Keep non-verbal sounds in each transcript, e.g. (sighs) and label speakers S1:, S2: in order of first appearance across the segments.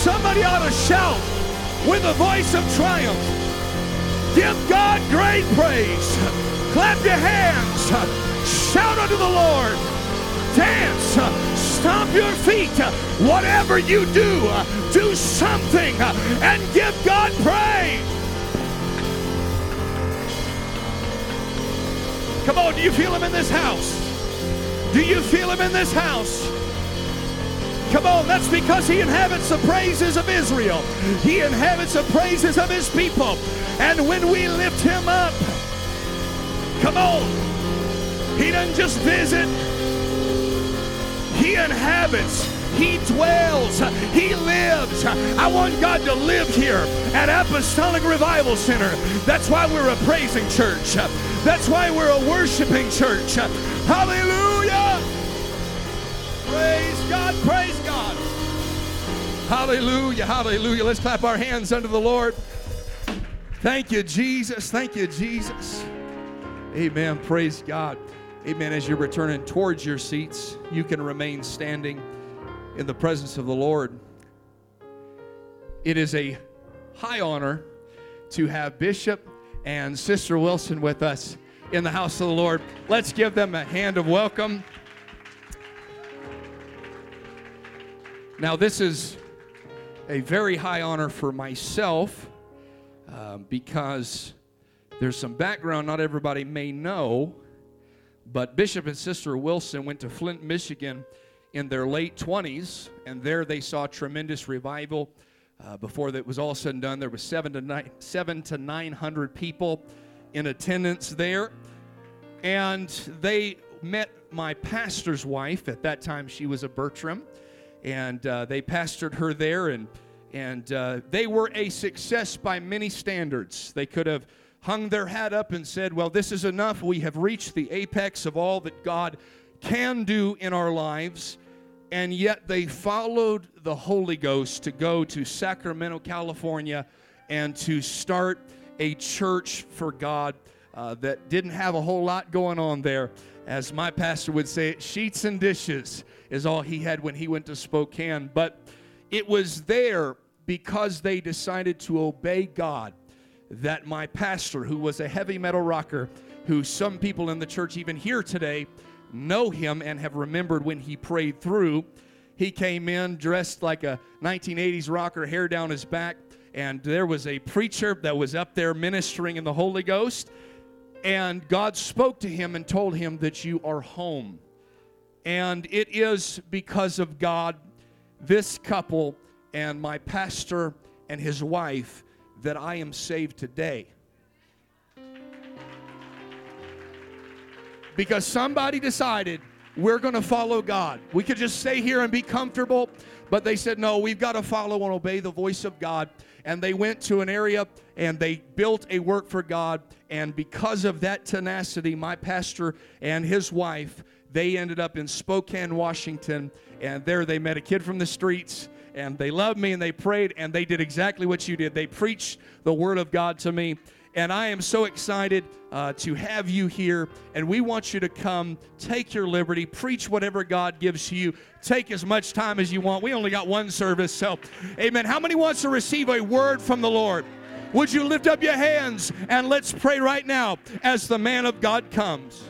S1: Somebody ought to shout with a voice of triumph. Give God great praise. Clap your hands. Shout unto the Lord. Dance. Stomp your feet. Whatever you do, do something and give God praise. Come on, do you feel him in this house? Do you feel him in this house? Come on, that's because he inhabits the praises of Israel. He inhabits the praises of his people. And when we lift him up, come on, he doesn't just visit, he inhabits. He dwells. He lives. I want God to live here at Apostolic Revival Center. That's why we're a praising church. That's why we're a worshiping church. Hallelujah. Praise God. Praise God. Hallelujah. Hallelujah. Let's clap our hands unto the Lord. Thank you, Jesus. Thank you, Jesus. Amen. Praise God. Amen. As you're returning towards your seats, you can remain standing in the presence of the Lord. It is a high honor to have Bishop and Sister Wilson with us in the house of the Lord. Let's give them a hand of welcome. Now, this is a very high honor for myself um, because there's some background not everybody may know, but Bishop and Sister Wilson went to Flint, Michigan in their late 20s, and there they saw tremendous revival. Uh, before that was all said and done, there was seven to nine, seven to nine hundred people in attendance there, and they met my pastor's wife. At that time, she was a Bertram, and uh, they pastored her there, and and uh, they were a success by many standards. They could have hung their hat up and said, "Well, this is enough. We have reached the apex of all that God can do in our lives." and yet they followed the Holy Ghost to go to Sacramento, California, and to start a church for God uh, that didn't have a whole lot going on there. As my pastor would say, it sheets and dishes is all he had when he went to Spokane. But it was there because they decided to obey God that my pastor, who was a heavy metal rocker, who some people in the church even here today know him and have remembered when he prayed through. He came in dressed like a 1980s rocker, hair down his back, and there was a preacher that was up there ministering in the Holy Ghost. And God spoke to him and told him that you are home. And it is because of God, this couple, and my pastor and his wife that I am saved today. because somebody decided we're going to follow God. We could just stay here and be comfortable, but they said, no, we've got to follow and obey the voice of God. And they went to an area and they built a work for God. And because of that tenacity, my pastor and his wife, they ended up in Spokane, Washington. And there they met a kid from the streets and they loved me and they prayed and they did exactly what you did. They preached the word of God to me. And I am so excited uh, to have you here. And we want you to come, take your liberty, preach whatever God gives you. Take as much time as you want. We only got one service, so amen. How many wants to receive a word from the Lord? Would you lift up your hands and let's pray right now as the man of God comes?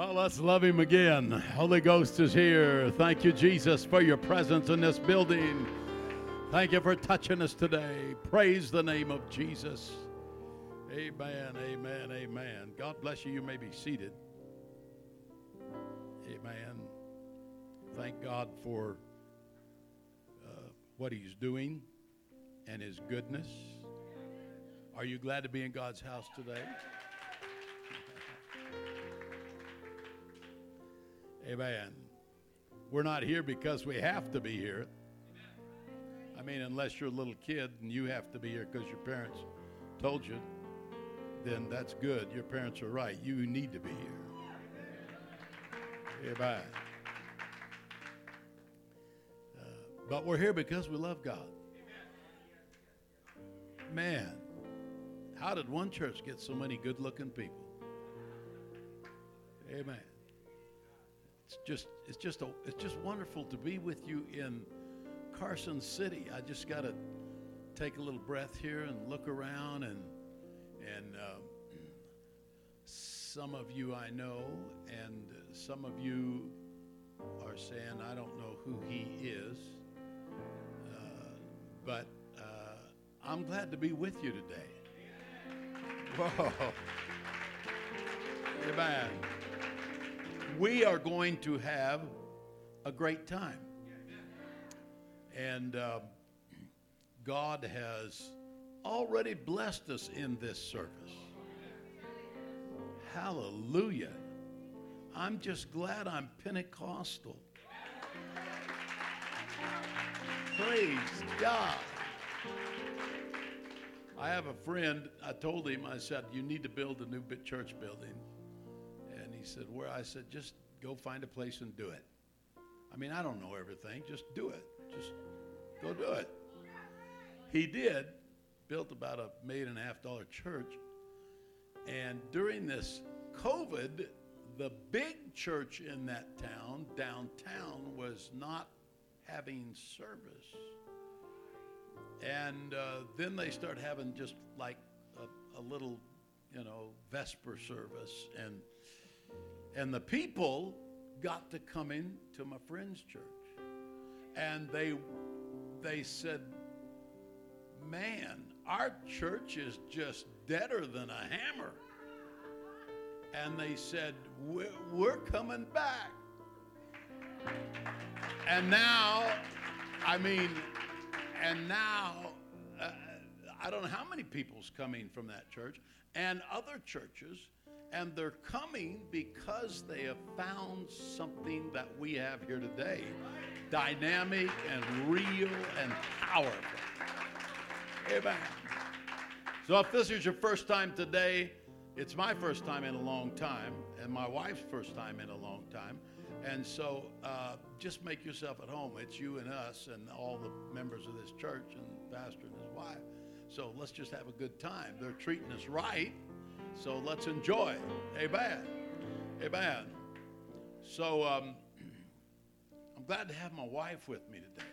S2: Well, let's love him again. Holy Ghost is here. Thank you, Jesus, for your presence in this building. Thank you for touching us today. Praise the name of Jesus. Amen, amen, amen. God bless you. You may be seated. Amen. Thank God for uh, what He's doing and His goodness. Are you glad to be in God's house today? Amen. We're not here because we have to be here. I mean, unless you're a little kid and you have to be here because your parents told you, then that's good. Your parents are right. You need to be here. Amen. Uh, but we're here because we love God. Man, how did one church get so many good looking people? Amen. It's just it's just a, it's just wonderful to be with you in Carson City. I just got to take a little breath here and look around and and uh, some of you I know and some of you are saying I don't know who he is. Uh, but uh, I'm glad to be with you today. Whoa. Amen we are going to have a great time. And uh, God has already blessed us in this service. Hallelujah. I'm just glad I'm Pentecostal. Praise God. I have a friend, I told him, I said, you need to build a new church building he said, Where? I said, Just go find a place and do it. I mean, I don't know everything. Just do it. Just go do it. He did, built about a million and a half dollar church. And during this COVID, the big church in that town, downtown, was not having service. And uh, then they start having just like a, a little, you know, Vesper service. And and the people got to come in to my friend's church. And they they said, "Man, our church is just deader than a hammer." And they said, "We're, we're coming back." And now, I mean, and now, uh, I don't know how many people's coming from that church and other churches and they're coming because they have found something that we have here today dynamic and real and powerful. Amen. So if this is your first time today, it's my first time in a long time, and my wife's first time in a long time. And so uh, just make yourself at home. It's you and us and all the members of this church and the pastor and his wife. So let's just have a good time. They're treating us right. So let's enjoy. Amen. Amen. So um, I'm glad to have my wife with me today.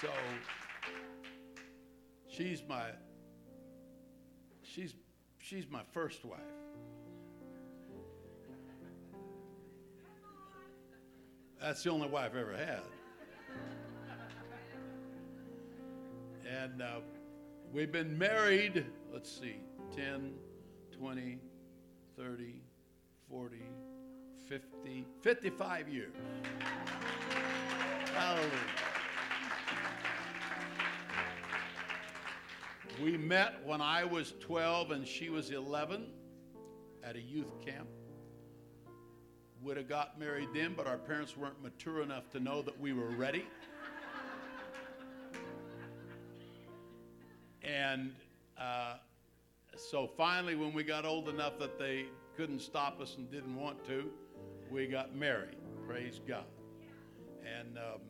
S2: So she's my she's she's my first wife. That's the only wife I've ever had. And uh, we've been married, let's see, 10, 20, 30, 40, 50, 55 years. Hallelujah. We met when I was 12 and she was 11 at a youth camp. Would have got married then, but our parents weren't mature enough to know that we were ready. And uh, so finally, when we got old enough that they couldn't stop us and didn't want to, we got married. Praise God. And um,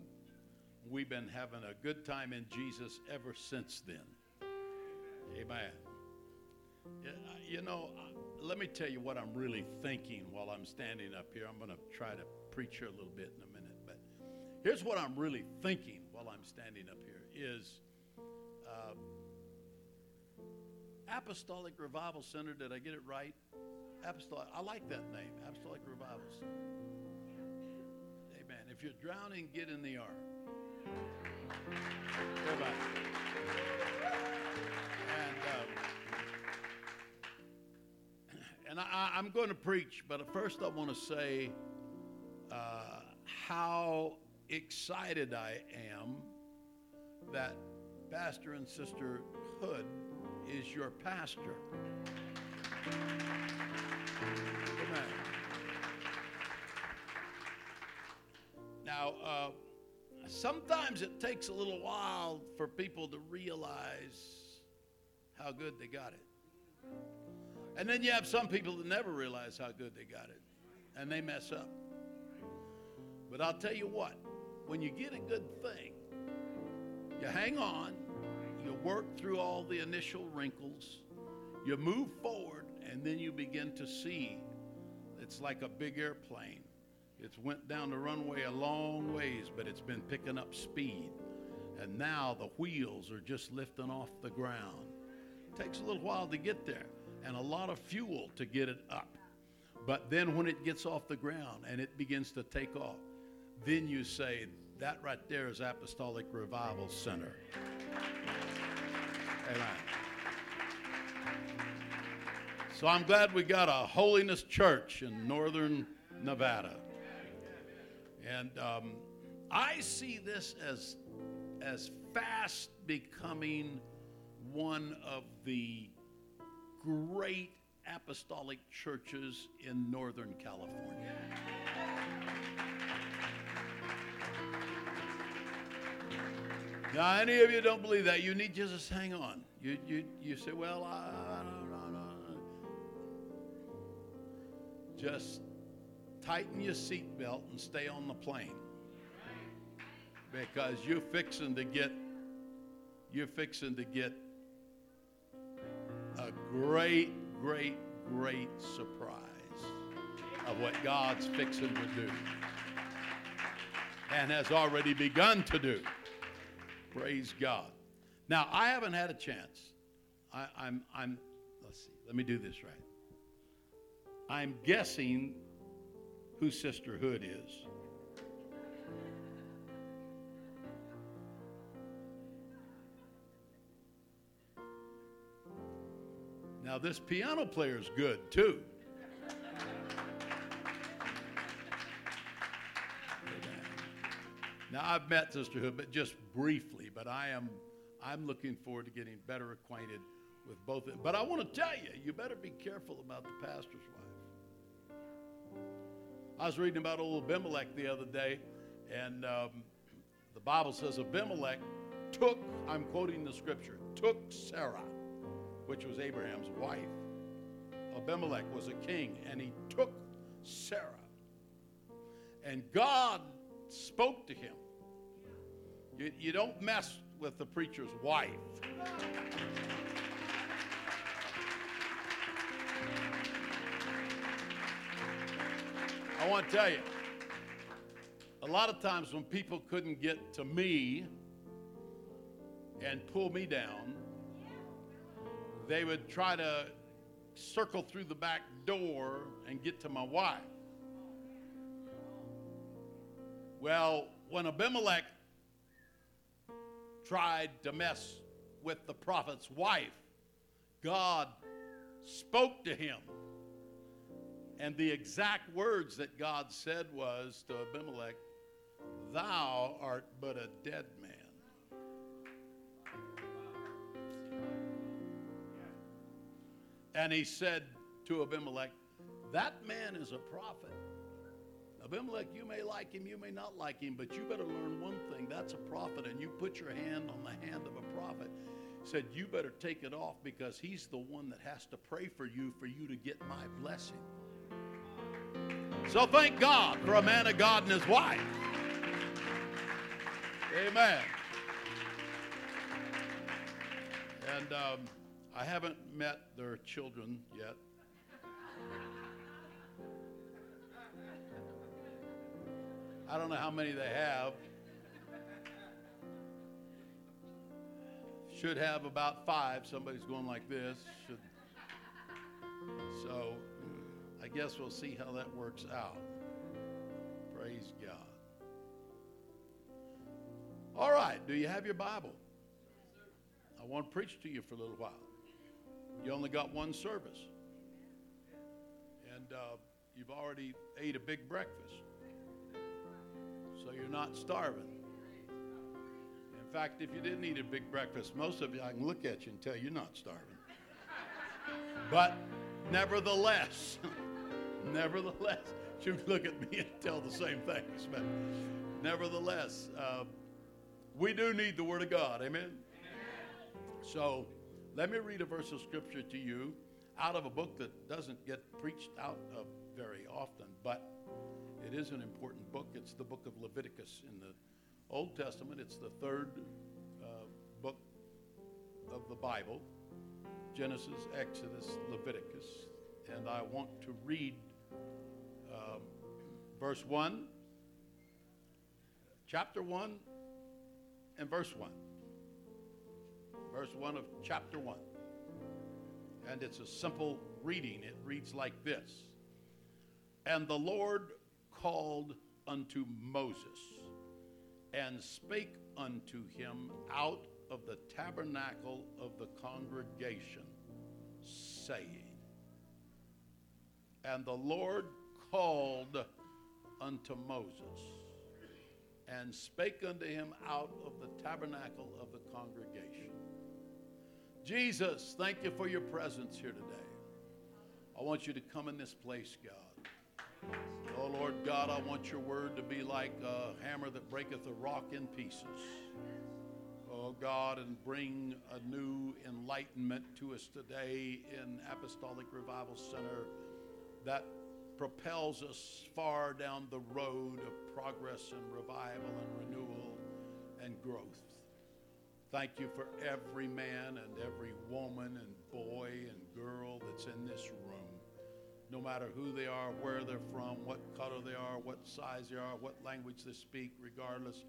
S2: we've been having a good time in Jesus ever since then. Amen. You know, uh, let me tell you what I'm really thinking while I'm standing up here. I'm going to try to preach here a little bit in a minute. But here's what I'm really thinking while I'm standing up here is uh, Apostolic Revival Center. Did I get it right? Apostolic. I like that name, Apostolic Revival Center. Amen. If you're drowning, get in the ark. Everybody. And, um, (clears throat) and I, am going to preach, but first I want to say uh, how excited I am that Pastor and Sister Hood is your pastor. Now, uh, sometimes it takes a little while for people to realize how good they got it. And then you have some people that never realize how good they got it, and they mess up. But I'll tell you what, when you get a good thing, you hang on, you work through all the initial wrinkles, you move forward, and then you begin to see it's like a big airplane. It's went down the runway a long ways, but it's been picking up speed. And now the wheels are just lifting off the ground. It takes a little while to get there and a lot of fuel to get it up. But then when it gets off the ground and it begins to take off, then you say, that right there is Apostolic Revival Center. Amen. So I'm glad we got a holiness church in northern Nevada. And um, I see this as, as fast becoming one of the great apostolic churches in Northern California. Now, any of you don't believe that, you need Jesus. hang on. You, you, you say, well, I, don't know. Just tighten your seatbelt and stay on the plane. Because you're fixing to get, you're fixing to get a great, great, great surprise of what God's fixing to do and has already begun to do. Praise God. Now, I haven't had a chance. I, I'm, I'm, let's see, let me do this right. I'm guessing who Sister Hood is. Now, this piano player is good too. Now, I've met Sister Hood, but just briefly, but I am I'm looking forward to getting better acquainted with both. of them. But I want to tell you, you better be careful about the pastor's wife. I was reading about old Abimelech the other day, and um, the Bible says Abimelech took, I'm quoting the scripture, took Sarah, which was Abraham's wife. Abimelech was a king, and he took Sarah. And God spoke to him. You, you don't mess with the preacher's wife. I want to tell you, a lot of times when people couldn't get to me and pull me down, they would try to circle through the back door and get to my wife. Well, when Abimelech tried to mess with the prophet's wife, God spoke to him. And the exact words that God said was to Abimelech, Thou art but a dead man. And he said to Abimelech, That man is a prophet. Abimelech, you may like him, you may not like him, but you better learn one thing. That's a prophet, and you put your hand on the hand of a prophet. Said, You better take it off because he's the one that has to pray for you for you to get my blessing. So thank God for a man of God and his wife. Amen. And um, I haven't met their children yet. I don't know how many they have. Should have about five. Somebody's going like this. Should. So I guess we'll see how that works out. Praise God. All right, do you have your Bible? I want to preach to you for a little while. You only got one service. And uh, you've already ate a big breakfast you're not starving. In fact, if you didn't eat a big breakfast, most of you, I can look at you and tell you're not starving. But nevertheless, (laughs) nevertheless, (laughs) you look at me and tell the same things. (laughs) But nevertheless, uh, we do need the Word of God. Amen? Amen? So let me read a verse of Scripture to you out of a book that doesn't get preached out of very often, but it is an important book. It's the book of Leviticus in the Old Testament. It's the third uh, book of the Bible Genesis, Exodus, Leviticus. And I want to read um, verse 1, chapter 1, and verse 1. Verse 1 of chapter 1. And it's a simple reading. It reads like this And the Lord called unto Moses and spake unto him out of the tabernacle of the congregation, saying, And the Lord called unto Moses and spake unto him out of the tabernacle of the congregation. Jesus, thank you for your presence here today. I want you to come in this place, God. Oh, Lord God, I want your word to be like a hammer that breaketh a rock in pieces. Oh, God, and bring a new enlightenment to us today in Apostolic Revival Center that propels us far down the road of progress and revival and renewal and growth. Thank you for every man and every woman and boy and girl that's in this room. No matter who they are, where they're from, what color they are, what size they are, what language they speak, regardless,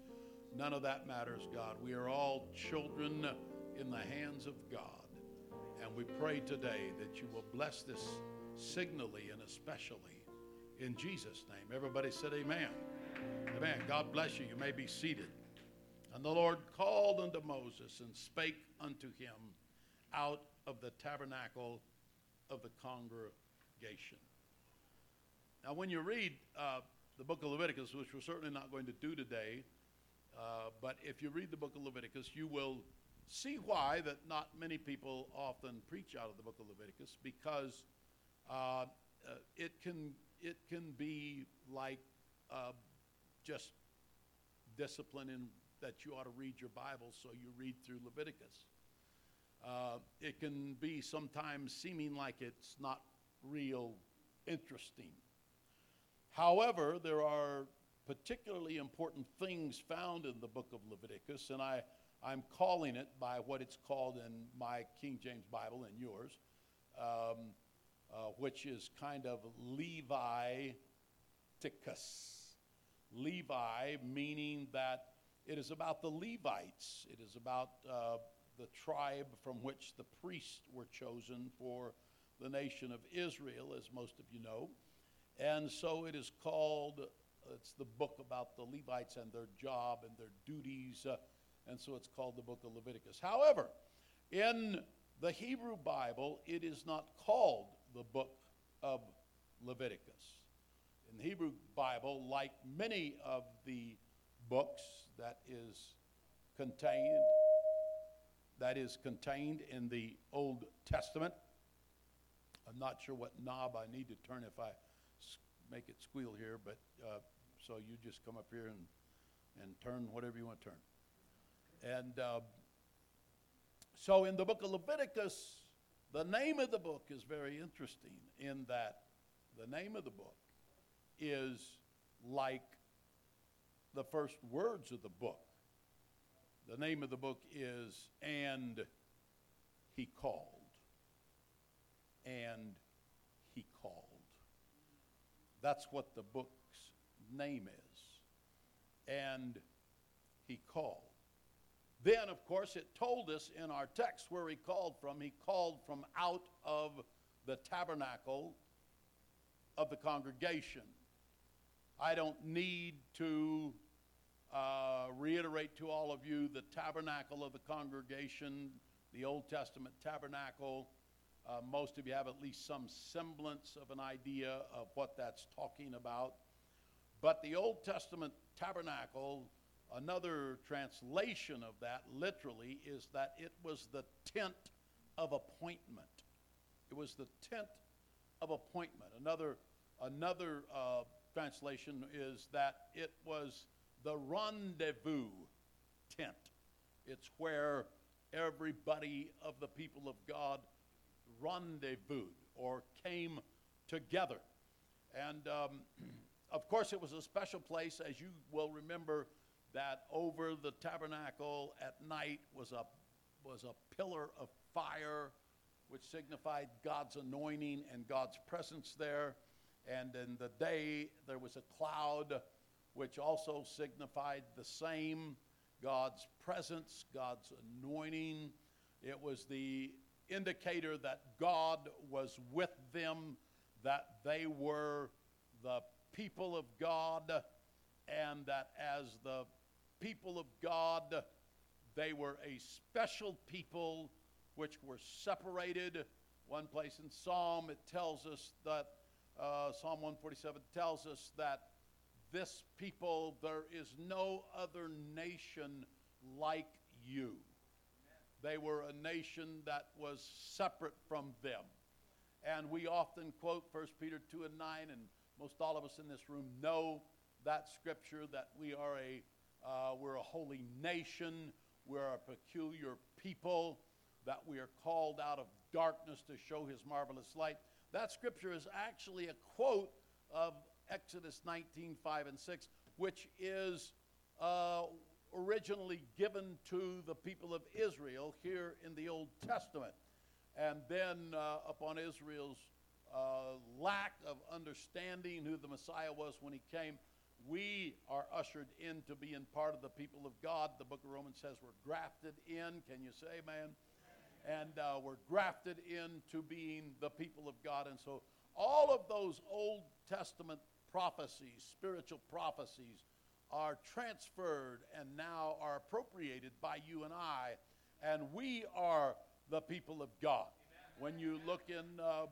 S2: none of that matters, God. We are all children in the hands of God. And we pray today that you will bless this signally and especially in Jesus' name. Everybody said, Amen. Amen. God bless you. You may be seated. And the Lord called unto Moses and spake unto him out of the tabernacle of the congregation. Now, when you read uh, the book of Leviticus, which we're certainly not going to do today, uh, but if you read the book of Leviticus, you will see why that not many people often preach out of the book of Leviticus because uh, uh it can it can be like uh, just discipline in that you ought to read your Bible, so you read through Leviticus. Uh, it can be sometimes seeming like it's not real interesting. However, there are particularly important things found in the book of Leviticus, and I, I'm calling it by what it's called in my King James Bible and yours. Um, uh, which is kind of Leviticus. Levi, meaning that it is about the Levites, it is about uh, the tribe from which the priests were chosen for the nation of Israel, as most of you know. And so it is called, it's the book about the Levites and their job and their duties, uh, and so it's called the book of Leviticus. However, in the Hebrew Bible, it is not called the book of Leviticus. In the Hebrew Bible, like many of the books that is contained that is contained in the Old Testament. I'm not sure what knob I need to turn if I make it squeal here, but uh, so you just come up here and, and turn whatever you want to turn. And uh, so in the book of Leviticus, the name of the book is very interesting in that the name of the book is like the first words of the book. The name of the book is And He Called. And He Called. That's what the book's name is. And He Called. Then, of course, it told us in our text where he called from. He called from out of the tabernacle of the congregation. I don't need to uh, reiterate to all of you the tabernacle of the congregation, the Old Testament tabernacle. Uh, most of you have at least some semblance of an idea of what that's talking about. But the Old Testament tabernacle Another translation of that literally is that it was the tent of appointment. It was the tent of appointment. Another, another uh, translation is that it was the rendezvous tent. It's where everybody of the people of God rendezvoused or came together. And um, (clears throat) of course, it was a special place, as you will remember that over the tabernacle at night was a, was a pillar of fire, which signified God's anointing and God's presence there. And in the day, there was a cloud, which also signified the same God's presence, God's anointing. It was the indicator that God was with them, that they were the people of God, and that as the people of God, they were a special people which were separated. One place in Psalm, it tells us that, uh, Psalm 147 tells us that this people, there is no other nation like you. They were a nation that was separate from them. And we often quote 1 Peter 2 and 9, and most all of us in this room know that scripture that we are a, uh, we're a holy nation, we're a peculiar people, that we are called out of darkness to show his marvelous light. That scripture is actually a quote of Exodus 19, 5 and 6, which is uh, originally given to the people of Israel here in the Old Testament. And then, uh, upon Israel's uh, lack of understanding who the Messiah was when he came, we are ushered into being part of the people of God. The book of Romans says we're grafted in. Can you say amen? And uh, we're grafted into being the people of God. And so, all of those Old Testament prophecies, spiritual prophecies, are transferred and now are appropriated by you and I, and we are the people of God. When you look in, uh,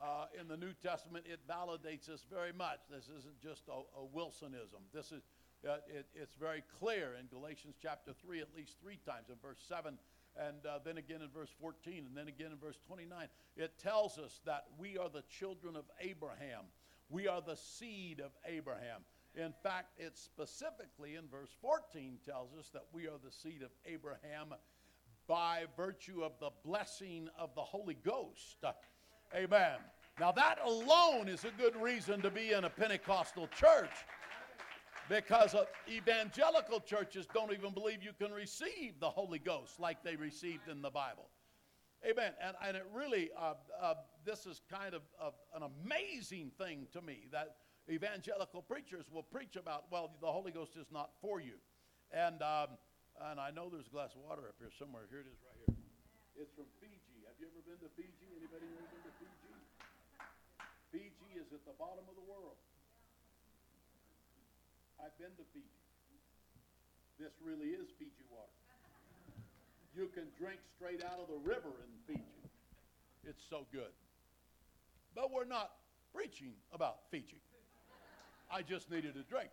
S2: uh, in the New Testament, it validates this very much. This isn't just a, a Wilsonism. This is, uh, it, it's very clear in Galatians chapter 3 at least three times, in verse 7 and uh, then again in verse 14, and then again in verse 29. It tells us that we are the children of Abraham. We are the seed of Abraham. In fact, it specifically in verse 14 tells us that we are the seed of Abraham by virtue of the blessing of the Holy Ghost. Amen. Now, that alone is a good reason to be in a Pentecostal church because evangelical churches don't even believe you can receive the Holy Ghost like they received in the Bible. Amen. And, and it really, uh, uh, this is kind of, of an amazing thing to me that evangelical preachers will preach about, well, the Holy Ghost is not for you. And, um, and I know there's a glass of water up here somewhere. Here it is right here. It's from Fiji. Have you ever been to Fiji? Anybody ever been to Fiji? Fiji is at the bottom of the world. I've been to Fiji. This really is Fiji water. You can drink straight out of the river in Fiji. It's so good. But we're not preaching about Fiji. I just needed a drink.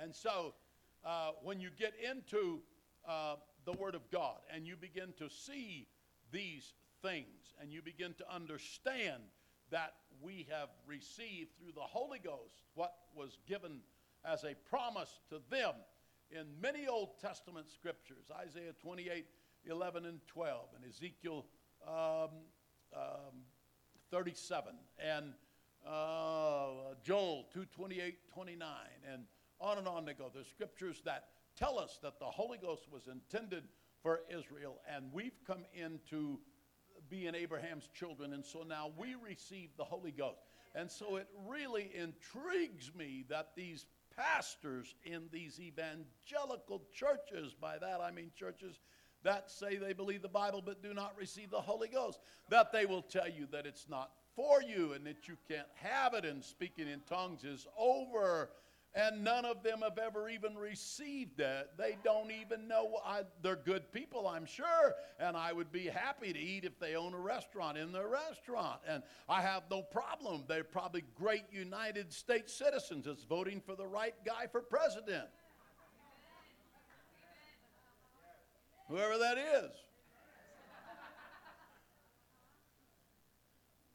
S2: And so uh, when you get into uh, the Word of God and you begin to see these things and you begin to understand that we have received through the Holy Ghost what was given as a promise to them in many Old Testament scriptures Isaiah 28 11 and 12, and Ezekiel um, um, 37, and uh, Joel 228, 29, and on and on they go. The scriptures that tell us that the Holy Ghost was intended for Israel, and we've come into being Abraham's children, and so now we receive the Holy Ghost. And so it really intrigues me that these pastors in these evangelical churches, by that I mean churches that say they believe the Bible but do not receive the Holy Ghost, that they will tell you that it's not for you and that you can't have it, and speaking in tongues is over. And none of them have ever even received it. They don't even know. I, they're good people, I'm sure, and I would be happy to eat if they own a restaurant in their restaurant. And I have no problem. They're probably great United States citizens that's voting for the right guy for president. Whoever that is.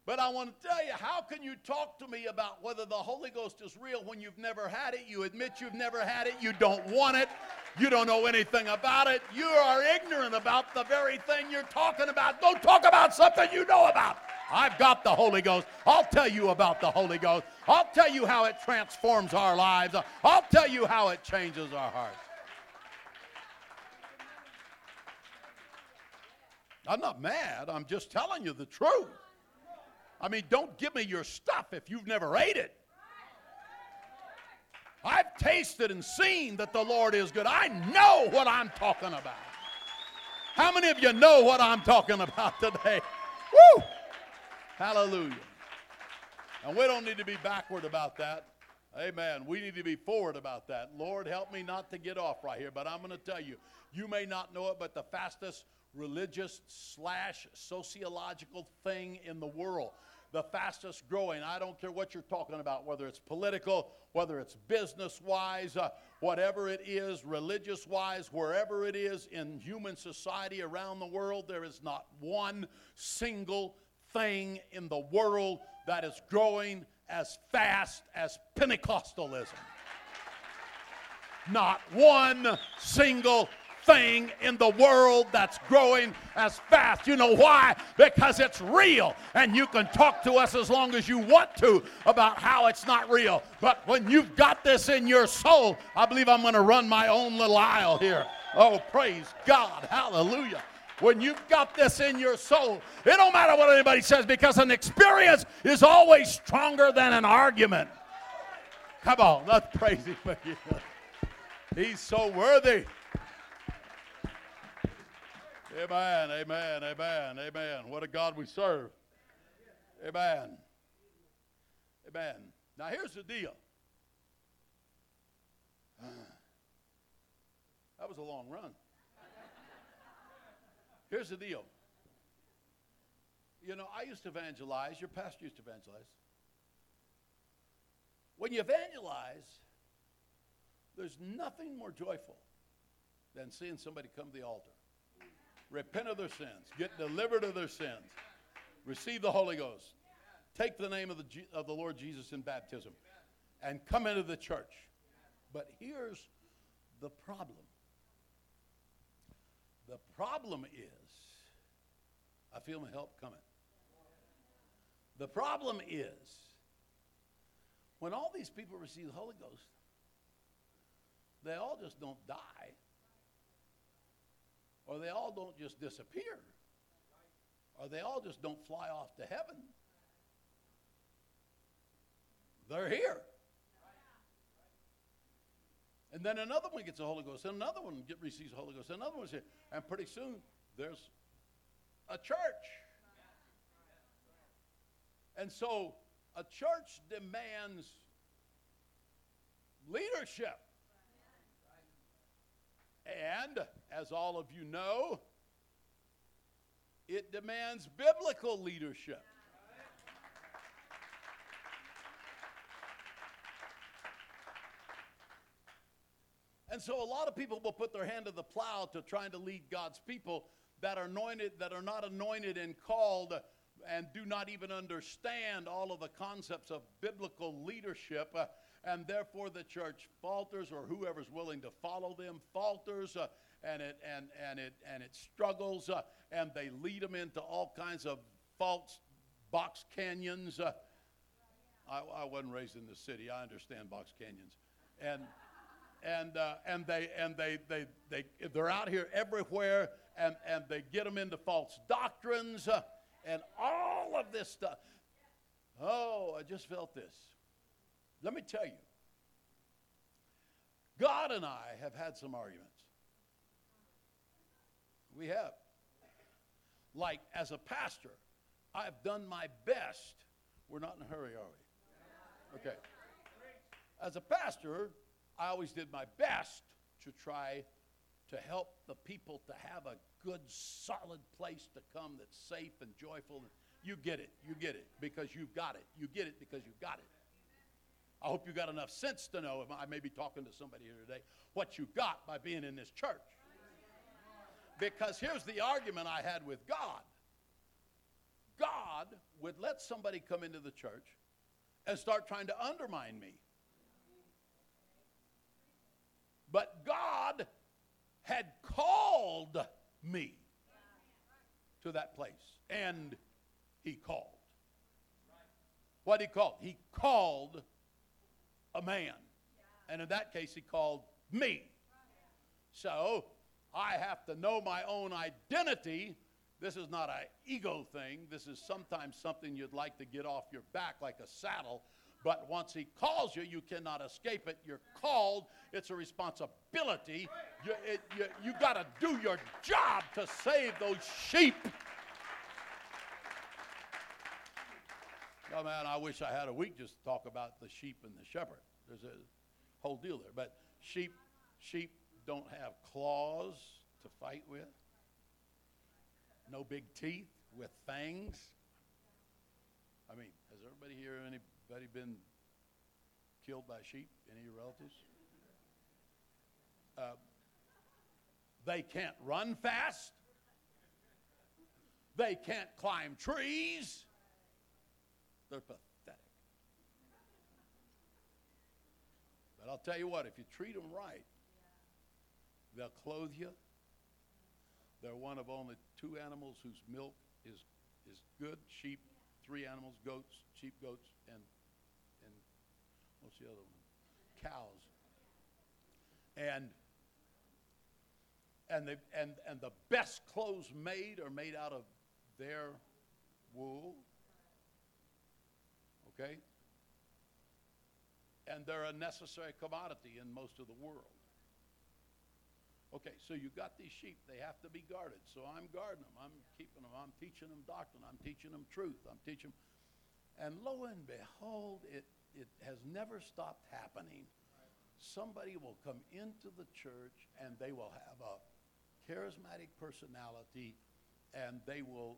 S2: But I want to tell you, how can you talk to me about whether the Holy Ghost is real when you've never had it? You admit you've never had it, you don't want it, you don't know anything about it, you are ignorant about the very thing you're talking about. Don't talk about something you know about. I've got the Holy Ghost. I'll tell you about the Holy Ghost. I'll tell you how it transforms our lives. I'll tell you how it changes our hearts. I'm not mad. I'm just telling you the truth. I mean, don't give me your stuff if you've never ate it. I've tasted and seen that the Lord is good. I know what I'm talking about. How many of you know what I'm talking about today? Woo! Hallelujah. And we don't need to be backward about that. Amen. We need to be forward about that. Lord, help me not to get off right here. But I'm going to tell you, you may not know it, but the fastest religious slash sociological thing in the world the fastest growing. I don't care what you're talking about, whether it's political, whether it's business wise, uh, whatever it is, religious wise, wherever it is in human society around the world, there is not one single thing in the world that is growing as fast as Pentecostalism. Not one single thing in the world that's growing as fast. You know why? Because it's real. And you can talk to us as long as you want to about how it's not real. But when you've got this in your soul, I believe I'm going to run my own little aisle here. Oh, praise God. Hallelujah when you've got this in your soul, it don't matter what anybody says because an experience is always stronger than an argument. Come on, let's praise him. He's so worthy. Amen, amen, amen, amen. What a God we serve. Amen. Amen. Now here's the deal. (sighs) That was a long run. Here's the deal. You know, I used to evangelize, your pastor used to evangelize. When you evangelize, there's nothing more joyful than seeing somebody come to the altar repent of their sins, get delivered of their sins, receive the Holy Ghost, take the name of the, of the Lord Jesus in baptism, and come into the church. But here's the problem. The problem is, I feel my help coming. The problem is, when all these people receive the Holy Ghost, they all just don't die or they all don't just disappear, or they all just don't fly off to heaven. They're here. And then another one gets the Holy Ghost, and another one get, receives the Holy Ghost, and another one's here. And pretty soon, there's a church. And so, a church demands leadership. And, as all of you know, it demands biblical leadership. And so a lot of people will put their hand to the plow to trying to lead God's people that are anointed, that are not anointed and called and do not even understand all of the concepts of biblical leadership. And therefore the church falters, or whoever's willing to follow them falters, uh, and it and and it and it struggles, uh, and they lead them into all kinds of false box canyons. Uh, I, I, wasn't raised in the city. I understand box canyons, and and uh, and they and they they they they're out here everywhere, and and they get them into false doctrines, uh, and all of this stuff. Oh, I just felt this. Let me tell you, God and I have had some arguments. We have. Like, as a pastor, I've done my best. We're not in a hurry, are we? Okay. As a pastor, I always did my best to try to help the people to have a good, solid place to come that's safe and joyful. You get it. You get it because you've got it. You get it because you've got it. I hope you got enough sense to know, if I may be talking to somebody here today, what you got by being in this church. Because here's the argument I had with God God would let somebody come into the church and start trying to undermine me. But God had called me to that place, and He called. What he called? He called a man. And in that case, he called me. So I have to know my own identity. This is not an ego thing. This is sometimes something you'd like to get off your back like a saddle. But once he calls you, you cannot escape it. You're called. It's a responsibility. You, it, you, you got to do your job to save those sheep. Oh man, I wish I had a week just to talk about the sheep and the shepherd. There's a whole deal there. But sheep, sheep don't have claws to fight with. No big teeth with fangs. I mean, has everybody here anybody been killed by sheep? Any of your relatives? Uh, they can't run fast. They can't climb trees. They're pathetic. But I'll tell you what, if you treat them right, they'll clothe you. They're one of only two animals whose milk is, is good sheep, three animals, goats, sheep, goats, and, and what's the other one? Cows. And and, the, and, and the best clothes made are made out of their wool Okay? And they're a necessary commodity in most of the world. Okay, so you got these sheep. They have to be guarded. So I'm guarding them. I'm keeping them. I'm teaching them doctrine. I'm teaching them truth. I'm teaching them. And lo and behold, it, it has never stopped happening. Somebody will come into the church and they will have a charismatic personality and they will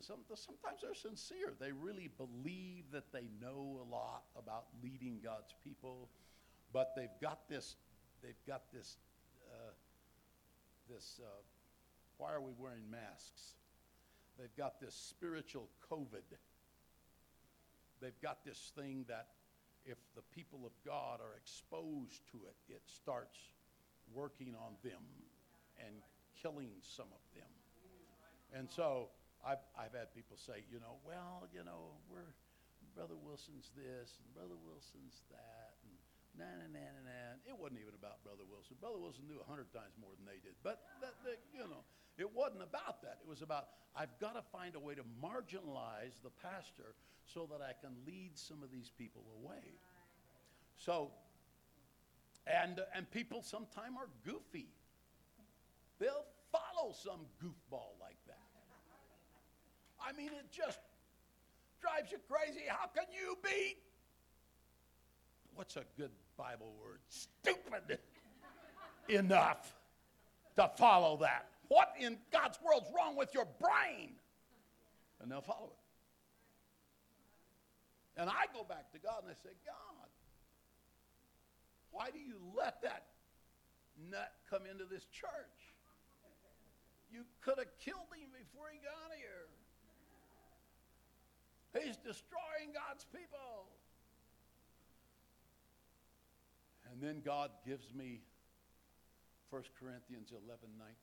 S2: some, sometimes they're sincere. They really believe that they know a lot about leading God's people, but they've got this, they've got this, uh, this, uh, why are we wearing masks? They've got this spiritual COVID. They've got this thing that if the people of God are exposed to it, it starts working on them and killing some of them. And so I've, I've had people say, you know, well, you know, we're, Brother Wilson's this and Brother Wilson's that and na na na na na. It wasn't even about Brother Wilson. Brother Wilson knew a hundred times more than they did. But that, that, you know, it wasn't about that. It was about I've got to find a way to marginalize the pastor so that I can lead some of these people away. So, and and people sometimes are goofy. They'll follow some goofball like. I mean, it just drives you crazy. How can you be? What's a good Bible word? Stupid enough to follow that. What in God's world's wrong with your brain? And they'll follow it. And I go back to God and I say, God, why do you let that nut come into this church? You could have killed him before he got here. He's destroying God's people. And then God gives me 1 Corinthians 11 19.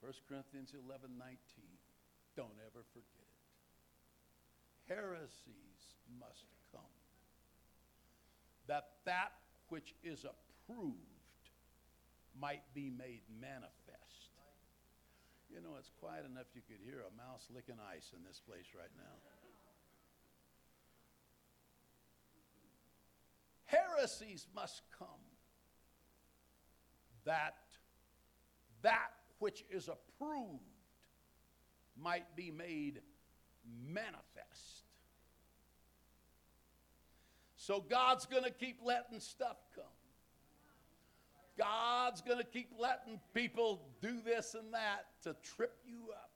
S2: 1 Corinthians 11 19. Don't ever forget it. Heresies must come. That that which is approved might be made manifest. It's quiet enough you could hear a mouse licking ice in this place right now. Heresies must come. That that which is approved might be made manifest. So God's going to keep letting stuff come. God's going to keep letting people do this and that to trip you up.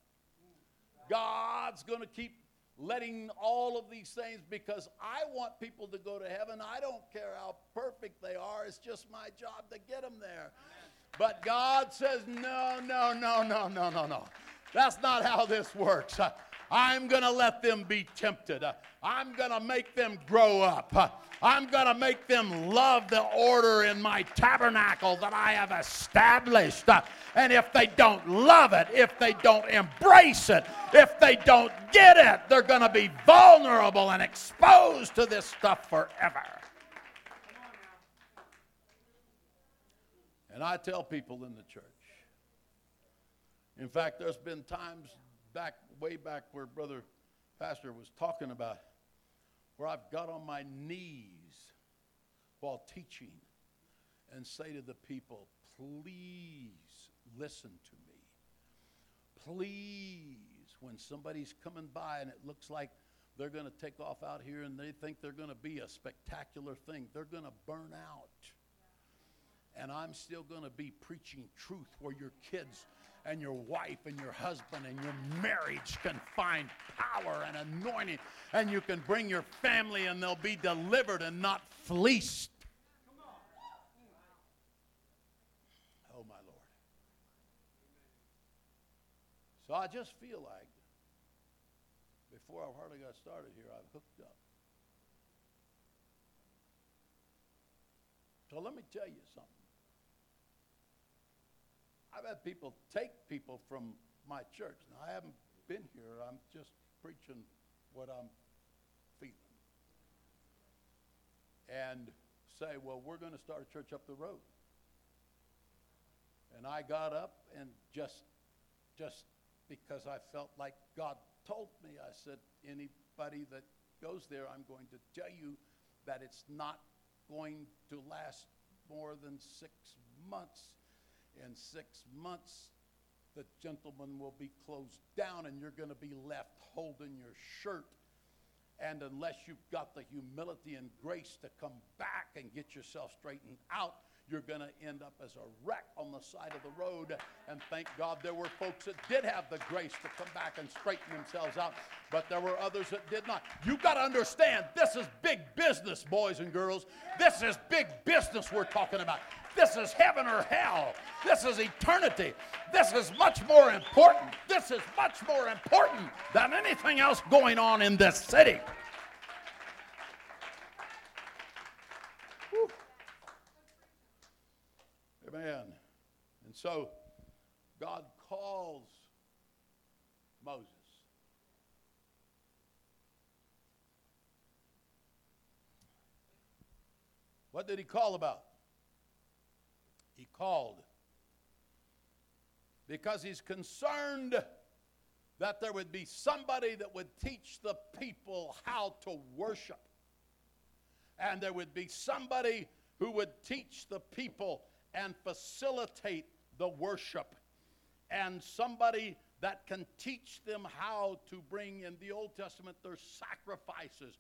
S2: God's going to keep letting all of these things because I want people to go to heaven. I don't care how perfect they are, it's just my job to get them there. But God says, no, no, no, no, no, no, no. That's not how this works. (laughs) I'm going to let them be tempted. I'm going to make them grow up. I'm going to make them love the order in my tabernacle that I have established. And if they don't love it, if they don't embrace it, if they don't get it, they're going to be vulnerable and exposed to this stuff forever. And I tell people in the church, in fact, there's been times back, way back, where Brother Pastor was talking about where I've got on my knees while teaching and say to the people, please listen to me. Please, when somebody's coming by and it looks like they're going to take off out here and they think they're going to be a spectacular thing, they're going to burn out. And I'm still going to be preaching truth where your kids and your wife and your husband and your marriage can find power and anointing, and you can bring your family and they'll be delivered and not fleeced. Oh, my Lord. So I just feel like before I hardly got started here, I've hooked up. So let me tell you something. I've had people take people from my church. Now, I haven't been here. I'm just preaching what I'm feeling. And say, well, we're going to start a church up the road. And I got up and just, just because I felt like God told me, I said, anybody that goes there, I'm going to tell you that it's not going to last more than six months in six months, the gentleman will be closed down and you're going to be left holding your shirt. And unless you've got the humility and grace to come back and get yourself straightened out, you're going to end up as a wreck on the side of the road. And thank God there were folks that did have the grace to come back and straighten themselves out, but there were others that did not. You've got to understand this is big business, boys and girls. This is big business we're talking about. This is heaven or hell. This is eternity. This is much more important. This is much more important than anything else going on in this city. Whew. Amen. And so God calls Moses. What did he call about? He called because he's concerned that there would be somebody that would teach the people how to worship. And there would be somebody who would teach the people and facilitate the worship. And somebody that can teach them how to bring in the Old Testament their sacrifices.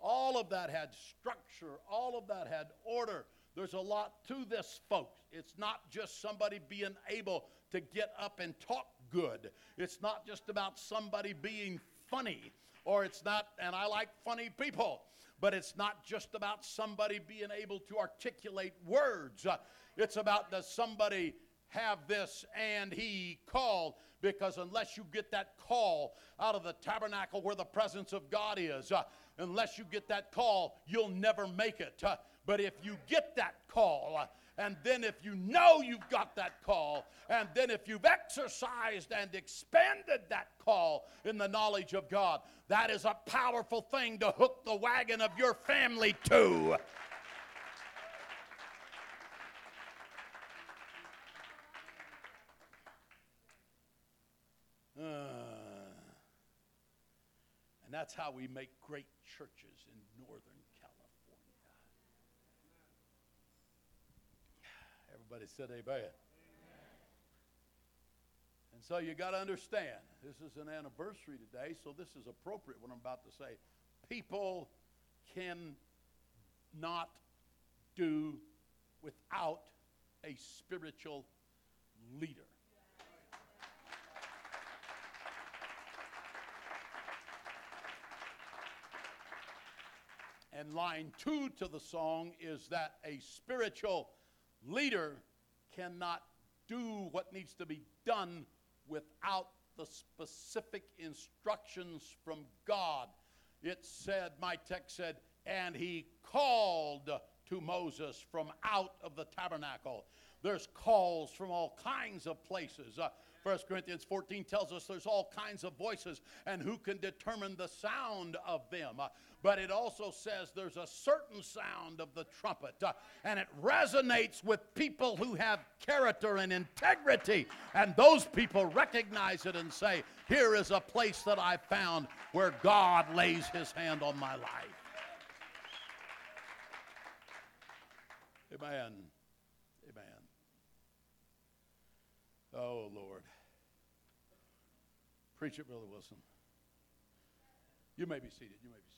S2: All of that had structure, all of that had order. There's a lot to this, folks. It's not just somebody being able to get up and talk good. It's not just about somebody being funny, or it's not, and I like funny people, but it's not just about somebody being able to articulate words. Uh, it's about does somebody have this and he called because unless you get that call out of the tabernacle where the presence of God is, uh, unless you get that call, you'll never make it. Uh, but if you get that call, and then if you know you've got that call, and then if you've exercised and expanded that call in the knowledge of God, that is a powerful thing to hook the wagon of your family to. Uh, and that's how we make great churches in Northern Everybody said amen. amen. And so you got to understand, this is an anniversary today, so this is appropriate what I'm about to say. People can not do without a spiritual leader. And line two to the song is that a spiritual leader cannot do what needs to be done without the specific instructions from God. It said, my text said, and he called to Moses from out of the tabernacle. There's calls from all kinds of places. Uh, 1 Corinthians 14 tells us there's all kinds of voices, and who can determine the sound of them? Uh, but it also says there's a certain sound of the trumpet, uh, and it resonates with people who have character and integrity. And those people recognize it and say, Here is a place that I found where God lays his hand on my life. Amen. Amen. Oh, Lord. Preach it, Brother Wilson. You may be seated. You may be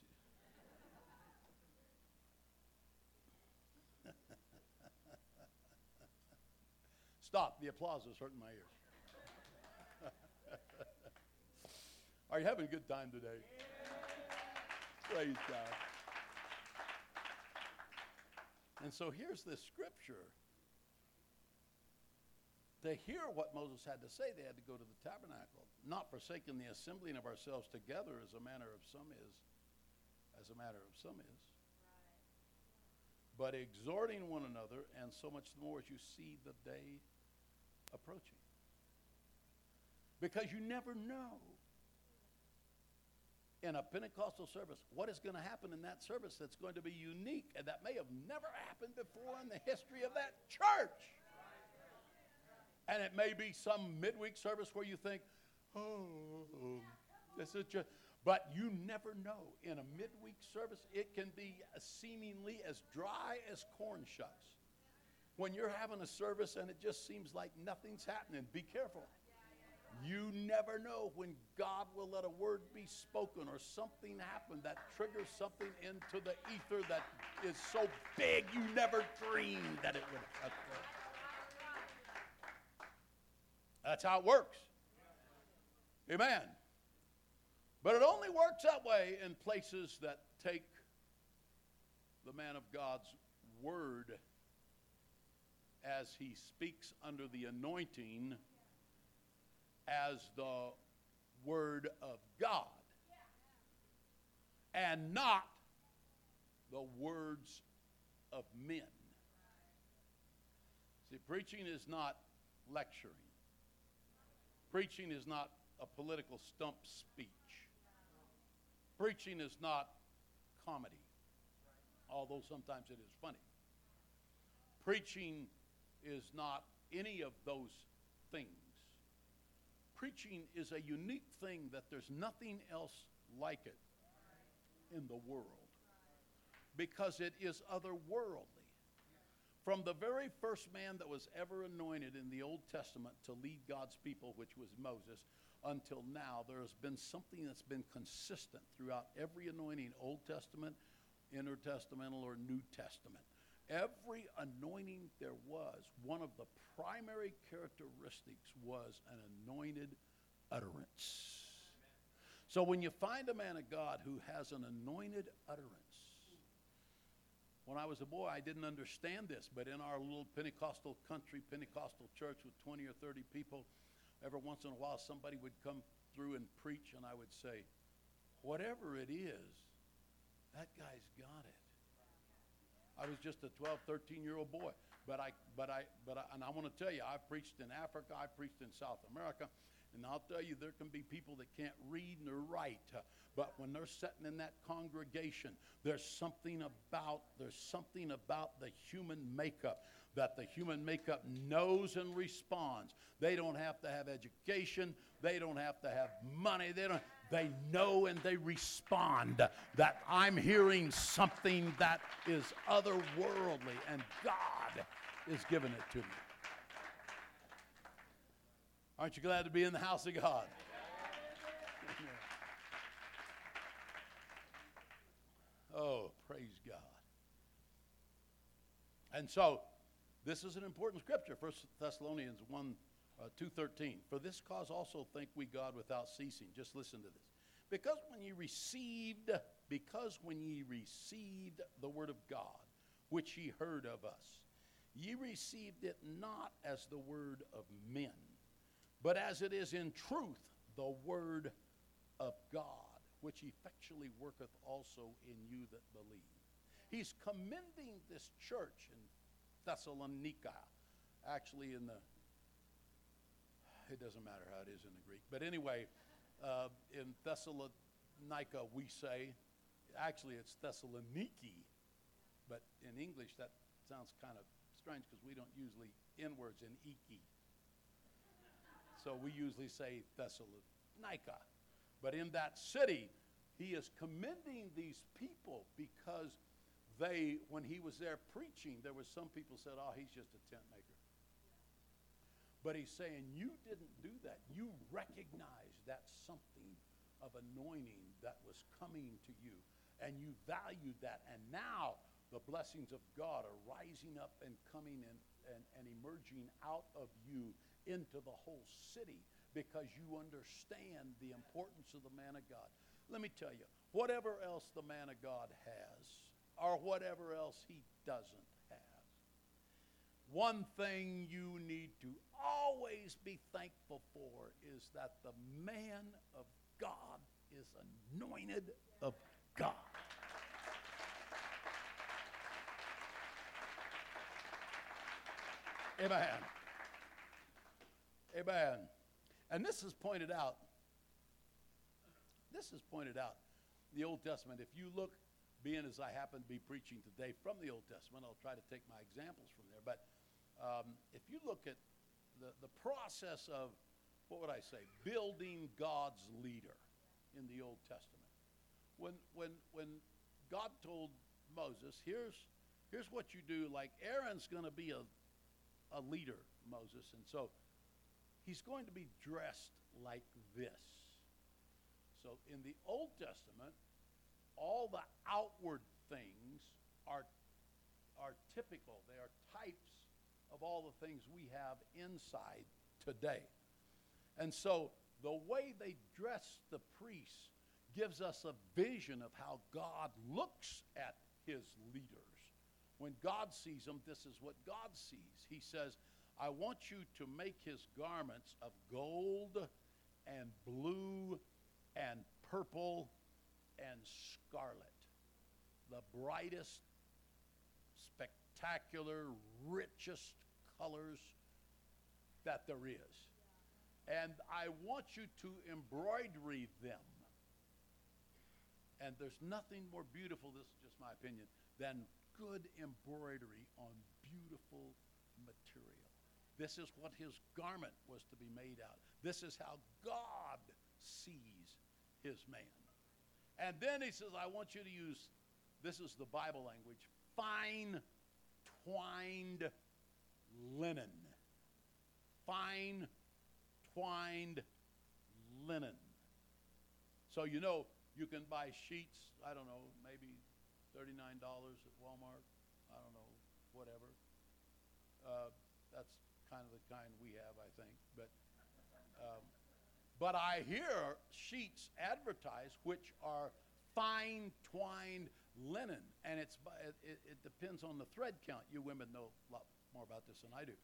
S2: seated. (laughs) Stop. The applause is hurting my ears. (laughs) Are you having a good time today? Praise God. And so here's this scripture. To hear what Moses had to say, they had to go to the tabernacle, not forsaking the assembling of ourselves together as a manner of some is, as a matter of some is, but exhorting one another, and so much the more as you see the day approaching. Because you never know in a Pentecostal service what is going to happen in that service that's going to be unique and that may have never happened before in the history of that church. And it may be some midweek service where you think, oh, this is just, but you never know. In a midweek service, it can be seemingly as dry as corn shucks. When you're having a service and it just seems like nothing's happening, be careful. You never know when God will let a word be spoken or something happen that triggers something into the ether that is so big you never dreamed that it would occur. That's how it works. Amen. But it only works that way in places that take the man of God's word as he speaks under the anointing as the Word of God and not the words of men. See, preaching is not lecturing, preaching is not a political stump speech, preaching is not comedy, although sometimes it is funny. Preaching is not any of those things preaching is a unique thing that there's nothing else like it in the world because it is otherworldly. From the very first man that was ever anointed in the Old Testament to lead God's people, which was Moses, until now, there has been something that's been consistent throughout every anointing, Old Testament, intertestamental, or New Testament. Every anointing there was, one of the primary characteristics was an anointed utterance. So when you find a man of God who has an anointed utterance, when I was a boy, I didn't understand this, but in our little Pentecostal country, Pentecostal church with 20 or 30 people, every once in a while somebody would come through and preach, and I would say, Whatever it is, that guy's got it. I was just a 12, 13 year old boy. But I, but I, but I, and I want to tell you, I've preached in Africa, I've preached in South America, and I'll tell you, there can be people that can't read nor write. Uh, but when they're sitting in that congregation, there's something about, there's something about the human makeup that the human makeup knows and responds. They don't have to have education. They don't have to have money. They don't. They know and they respond that I'm hearing something that is otherworldly, and God is giving it to me. Aren't you glad to be in the house of God? Oh, praise God. And so, this is an important scripture, 1 Thessalonians 1 uh, 2.13 for this cause also thank we god without ceasing just listen to this because when ye received because when ye received the word of god which ye heard of us ye received it not as the word of men but as it is in truth the word of God, which effectually worketh also in you that believe. He's commending this church in Thessalonica, actually in the, it doesn't matter how it is in the Greek, but anyway, uh, in Thessalonica we say, actually it's Thessaloniki, but in English that sounds kind of strange because we don't usually N words in iki. So we usually say Thessalonica. But in that city, he is commending these people because they, when he was there preaching, there were some people said, oh, he's just a tent maker. But he's saying, you didn't do that. You recognized that something of anointing that was coming to you. And you valued that. And now the blessings of God are rising up and coming and, and, and emerging out of you into the whole city because you understand the importance of the man of God. Let me tell you, whatever else the man of God has, or whatever else he doesn't have, one thing you need to always be thankful for is that the man of God is anointed of God. Amen. Amen. And this is pointed out. This is pointed out. in The Old Testament, if you look, being as I happen to be preaching today from the Old Testament, I'll try to take my examples from there. But um, if you look at the, the process of, what would I say, building God's leader in the Old Testament, when, when, when God told Moses, here's, here's what you do, like Aaron's going to be a, a leader, Moses. And so he's going to be dressed like this. So in the Old Testament, all the outward things are, are typical, they are types of all the things we have inside today. And so the way they dress the priests gives us a vision of how God looks at his leaders. When God sees them, this is what God sees. He says, I want you to make his garments of gold and blue and purple and scarlet, the brightest, spectacular, richest colors that there is. And I want you to embroidery them. And there's nothing more beautiful, this is just my opinion, than good embroidery on beautiful. This is what his garment was to be made out. This is how God sees his man. And then he says, I want you to use, this is the Bible language, fine twined linen. Fine twined linen. So you know you can buy sheets, I don't know, maybe $39 at Walmart, I don't know, whatever. Uh, that's kind of the kind we have, I think. But, um, but I hear sheets advertised which are fine twined linen, and it's it, it depends on the thread count. You women know a lot more about this than I do.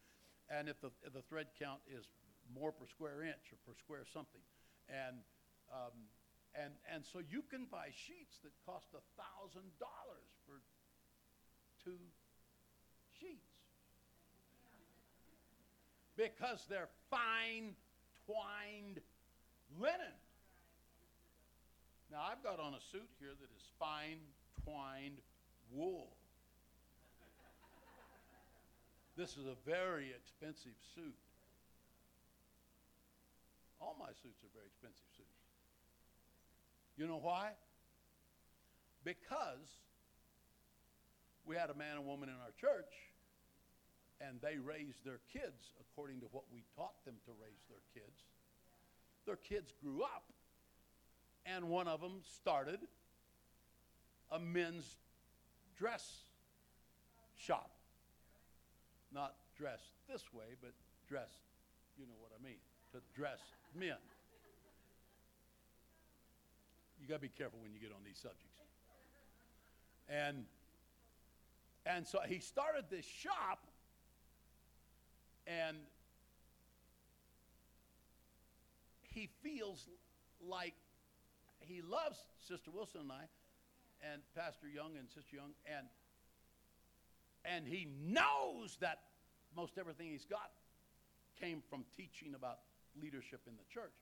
S2: And if the, if the thread count is more per square inch or per square something, and um, and and so you can buy sheets that cost a thousand dollars for two sheets because they're fine twined linen. Now, I've got on a suit here that is fine twined wool. This is a very expensive suit. All my suits are very expensive suits. You know why? Because we had a man and woman in our church and they raised their kids according to what we taught them to raise their kids. Their kids grew up, and one of them started a men's dress shop. Not dressed this way, but dressed, you know what I mean, to dress men. You got to be careful when you get on these subjects. And and so he started this shop and he feels like he loves Sister Wilson and I, and Pastor Young and Sister Young, and and he knows that most everything he's got came from teaching about leadership in the church.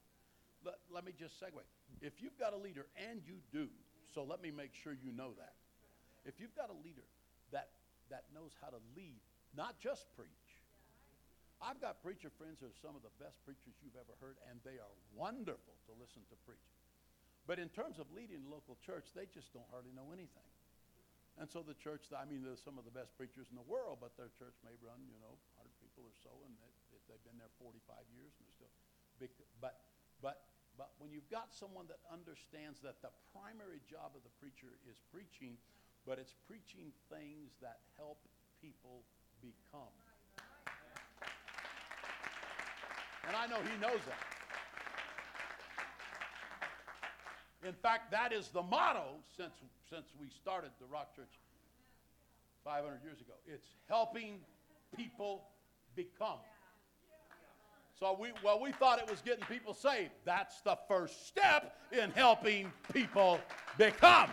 S2: Let, let me just segue. If you've got a leader, and you do, so let me make sure you know that. If you've got a leader that, that knows how to lead, not just preach, I've got preacher friends who are some of the best preachers you've ever heard, and they are wonderful to listen to preach. But in terms of leading a local church, they just don't hardly know anything. And so the church, I mean, they're some of the best preachers in the world, but their church may run, you know, 100 people or so, and they, they've been there 45 years, and they're still big. But, but, but when you've got someone that understands that the primary job of the preacher is preaching, but it's preaching things that help people become. And I know he knows that. In fact, that is the motto since, since we started the Rock Church 500 years ago. It's helping people become. So we, well, we thought it was getting people saved. That's the first step in helping people become.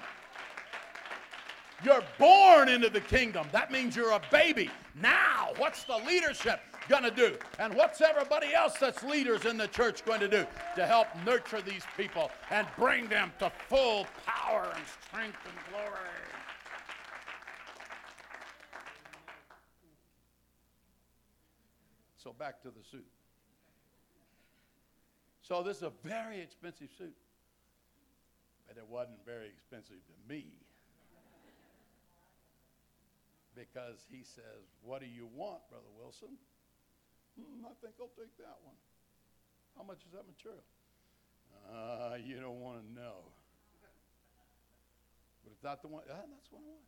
S2: You're born into the kingdom. That means you're a baby. Now, what's the leadership going to do? And what's everybody else that's leaders in the church going to do to help nurture these people and bring them to full power and strength and glory? So back to the suit. So this is a very expensive suit. But it wasn't very expensive to me. Because he says, What do you want, Brother Wilson? Hmm, I think I'll take that one. How much is that material? Uh, you don't want to know. But if that's the one, that's what I want.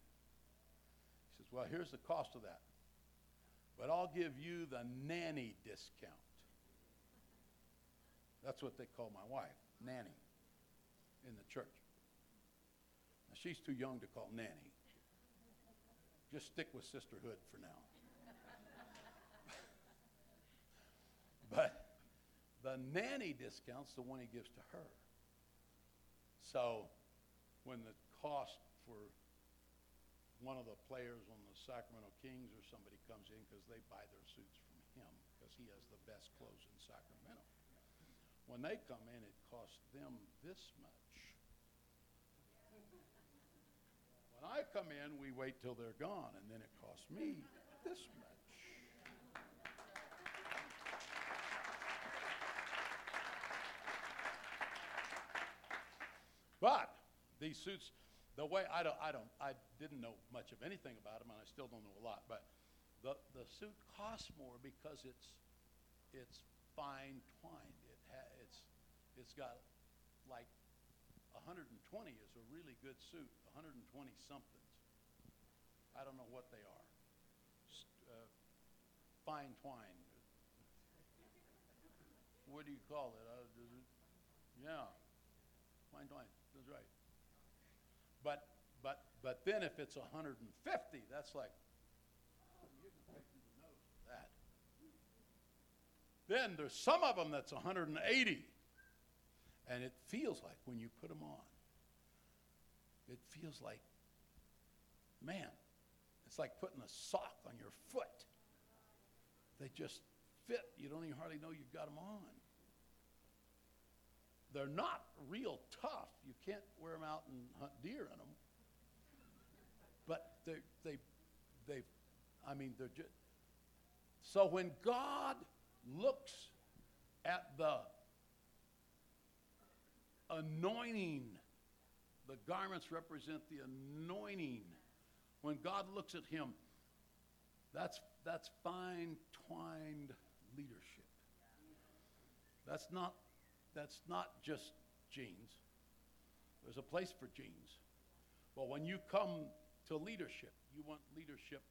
S2: He says, Well, here's the cost of that. But I'll give you the nanny discount. That's what they call my wife, nanny, in the church. Now, she's too young to call nanny. Just stick with sisterhood for now. But the nanny discount's the one he gives to her. So when the cost for one of the players on the Sacramento Kings or somebody comes in because they buy their suits from him because he has the best clothes in Sacramento. When they come in, it costs them this much. When I come in, we wait till they're gone, and then it costs me this much. But these suits, the way I don't, I don't, I didn't know much of anything about them, and I still don't know a lot. But the the suit costs more because it's it's fine twined. It ha- it's it's got like 120 is a really good suit. 120 somethings. I don't know what they are. Uh, fine twine. What do you call it? Uh, it? Yeah, fine twine. That's right. But but but then if it's 150, that's like that. Then there's some of them that's 180, and it feels like when you put them on, it feels like, man, it's like putting a sock on your foot. They just fit. You don't even hardly know you've got them on. They're not real tough. You can't wear them out and hunt deer in them. But they, they, they, I mean, they're just. So when God looks at the anointing, the garments represent the anointing. When God looks at him, that's, that's fine twined leadership. That's not, that's not just jeans. There's a place for jeans. But when you come to leadership, you want leadership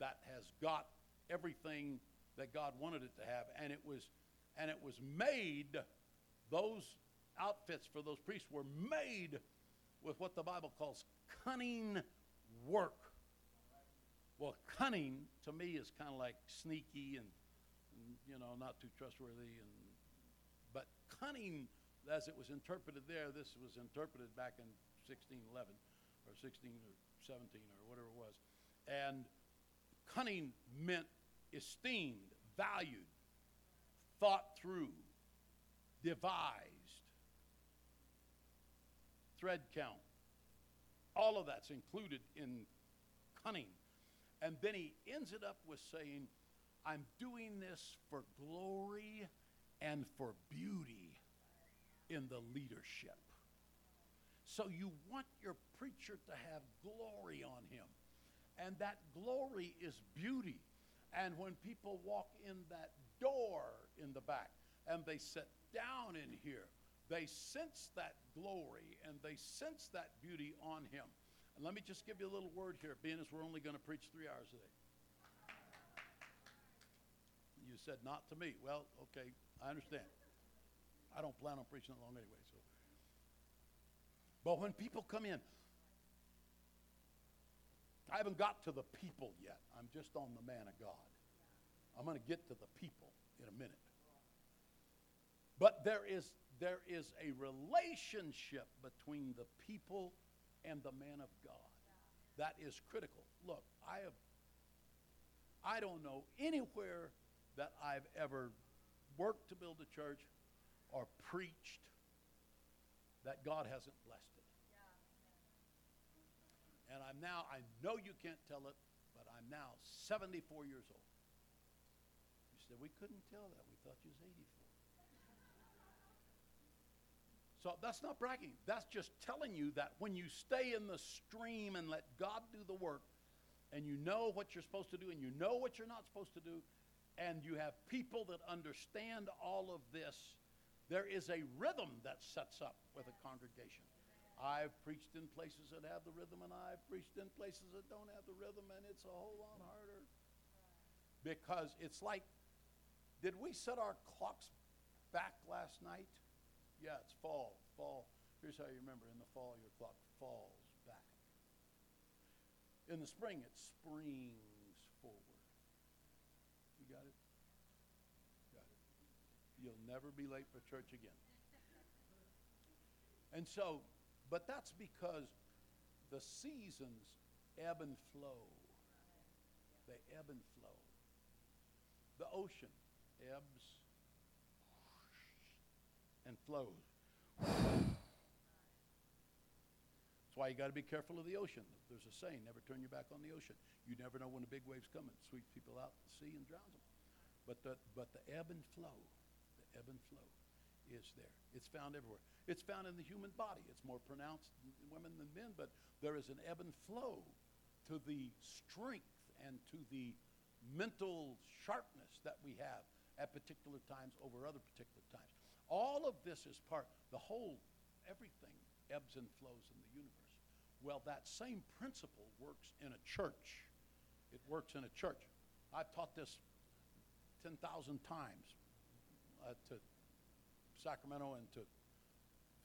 S2: that has got everything that God wanted it to have, and it was, and it was made. Those outfits for those priests were made with what the Bible calls cunning work. Well, cunning to me is kind of like sneaky and, and, you know not too trustworthy and cunning, as it was interpreted there, this was interpreted back in 1611 or 16 or 17 or whatever it was. And cunning meant esteemed, valued, thought through, devised, thread count. All of that's included in cunning. And then he ends it up with saying, I'm doing this for glory and for beauty in the leadership. So you want your preacher to have glory on him. And that glory is beauty. And when people walk in that door in the back and they sit down in here, they sense that glory and they sense that beauty on him. And let me just give you a little word here, being as we're only going to preach three hours a day. You said not to me. Well, okay, I understand. I don't plan on preaching that long anyway, so. But when people come in, I haven't got to the people yet. I'm just on the man of God. I'm going to get to the people in a minute. But there is, there is a relationship between the people and the man of God. That is critical. Look, I have I don't know anywhere that I've ever worked to build a church or preached that God hasn't blessed it. And I'm now, I know you can't tell it, but I'm now 74 years old. You said, we couldn't tell that. We thought you was 84. So that's not bragging. That's just telling you that when you stay in the stream and let God do the work, and you know what you're supposed to do, and you know what you're not supposed to do, and you have people that understand all of this, there is a rhythm that sets up with a congregation. I've preached in places that have the rhythm, and I've preached in places that don't have the rhythm, and it's a whole lot harder. Because it's like, did we set our clocks back last night? Yeah, it's fall. Fall. Here's how you remember in the fall, your clock falls back. In the spring, it's springs forward. You got it? Got it. You'll never be late for church again. And so, but that's because the seasons ebb and flow. They ebb and flow. The ocean ebbs and flows. That's why you got to be careful of the ocean. There's a saying, never turn your back on the ocean. You never know when a big wave's coming. It sweeps people out to sea and drowns them. But the, but the ebb and flow, ebb and flow is there. It's found everywhere. It's found in the human body. It's more pronounced in women than men, but there is an ebb and flow to the strength and to the mental sharpness that we have at particular times over other particular times. All of this is part, the whole, everything ebbs and flows in the universe. Well, that same principle works in a church. It works in a church. I've taught this 10,000 times uh, to Sacramento and to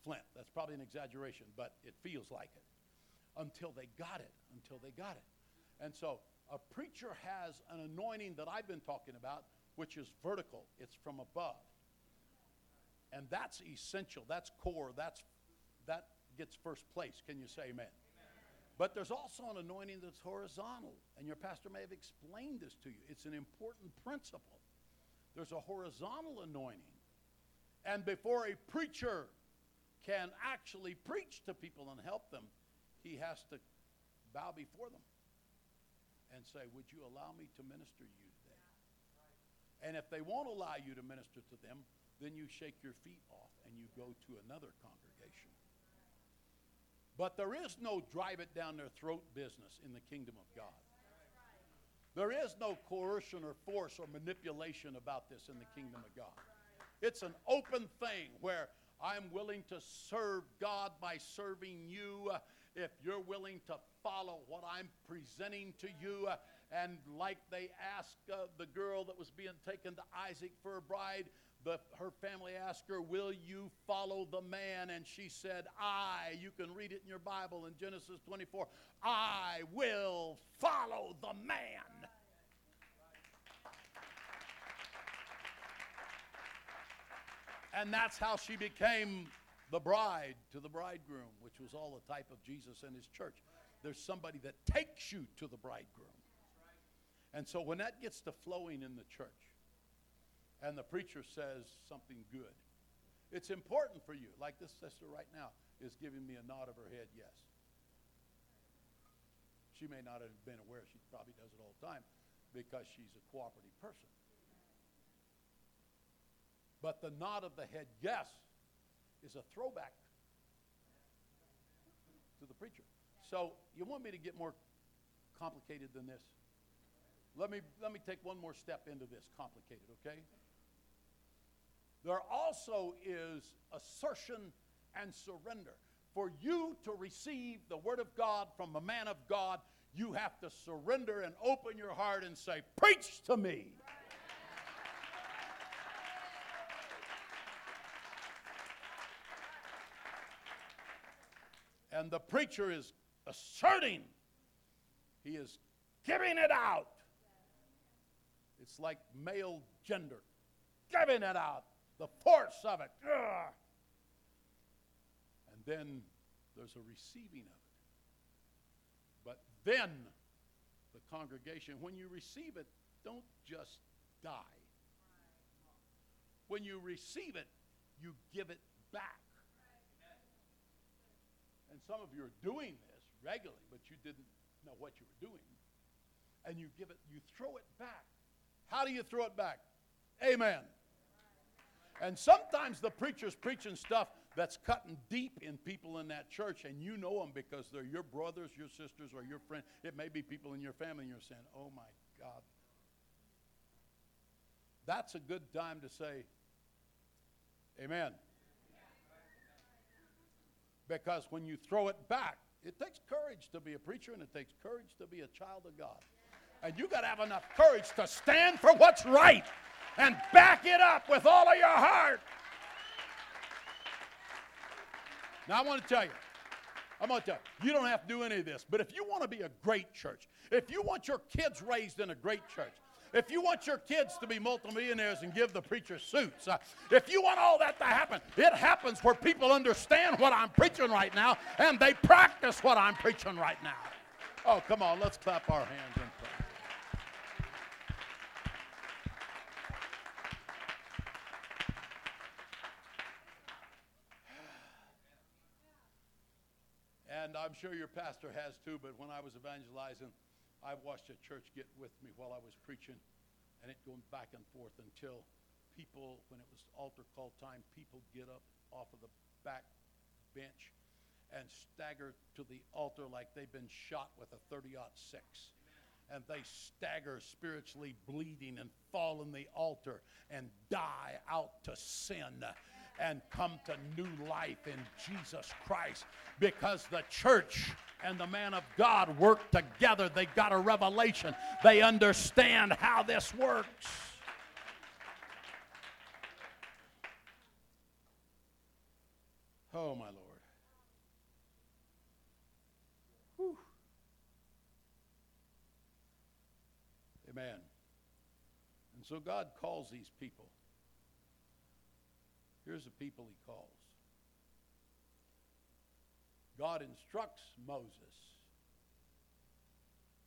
S2: Flint. That's probably an exaggeration, but it feels like it. Until they got it, until they got it. And so a preacher has an anointing that I've been talking about, which is vertical, it's from above. And that's essential, that's core, that's, that gets first place. Can you say amen? But there's also an anointing that's horizontal, and your pastor may have explained this to you. It's an important principle. There's a horizontal anointing. And before a preacher can actually preach to people and help them, he has to bow before them and say, Would you allow me to minister to you today? And if they won't allow you to minister to them, then you shake your feet off and you go to another congregation. But there is no drive it down their throat business in the kingdom of God. There is no coercion or force or manipulation about this in the kingdom of God. It's an open thing where I'm willing to serve God by serving you. Uh, if you're willing to follow what I'm presenting to you, uh, and like they asked uh, the girl that was being taken to Isaac for a bride, the, her family asked her, Will you follow the man? And she said, I. You can read it in your Bible in Genesis 24. I will follow the man. And that's how she became the bride to the bridegroom, which was all the type of Jesus and his church. There's somebody that takes you to the bridegroom. And so when that gets to flowing in the church, and the preacher says something good, it's important for you, like this sister right now is giving me a nod of her head, yes. She may not have been aware, she probably does it all the time because she's a cooperative person. But the nod of the head, yes, is a throwback to the preacher. So you want me to get more complicated than this? Let me, let me take one more step into this complicated, okay? There also is assertion and surrender. For you to receive the Word of God from a man of God, you have to surrender and open your heart and say, Preach to me. And the preacher is asserting, he is giving it out. It's like male gender, giving it out, the force of it. And then there's a receiving of it. But then the congregation, when you receive it, don't just die. When you receive it, you give it back. And some of you are doing this regularly, but you didn't know what you were doing. And you give it, you throw it back. How do you throw it back? Amen. And sometimes the preacher's preaching stuff that's cutting deep in people in that church, and you know them because they're your brothers, your sisters, or your friends. It may be people in your family, and you're saying, Oh my God. That's a good time to say, Amen. Because when you throw it back, it takes courage to be a preacher and it takes courage to be a child of God. And you got to have enough courage to stand for what's right and back it up with all of your heart. Now, I want to tell you, I'm going to tell you, you don't have to do any of this, but if you want to be a great church, if you want your kids raised in a great church, if you want your kids to be multimillionaires and give the preacher suits, uh, if you want all that to happen, it happens where people understand what I'm preaching right now and they practice what I'm preaching right now. Oh, come on, let's clap our hands I'm sure your pastor has too, but when I was evangelizing, I watched a church get with me while I was preaching, and it going back and forth until people, when it was altar call time, people get up off of the back bench and stagger to the altar like they've been shot with a 30 6. And they stagger spiritually bleeding and fall in the altar and die out to sin and come to new life in Jesus Christ because the church and the man of God work together. They got a revelation, they understand how this works. Oh, my Lord. Amen. And so God calls these people. Here's the people he calls. God instructs Moses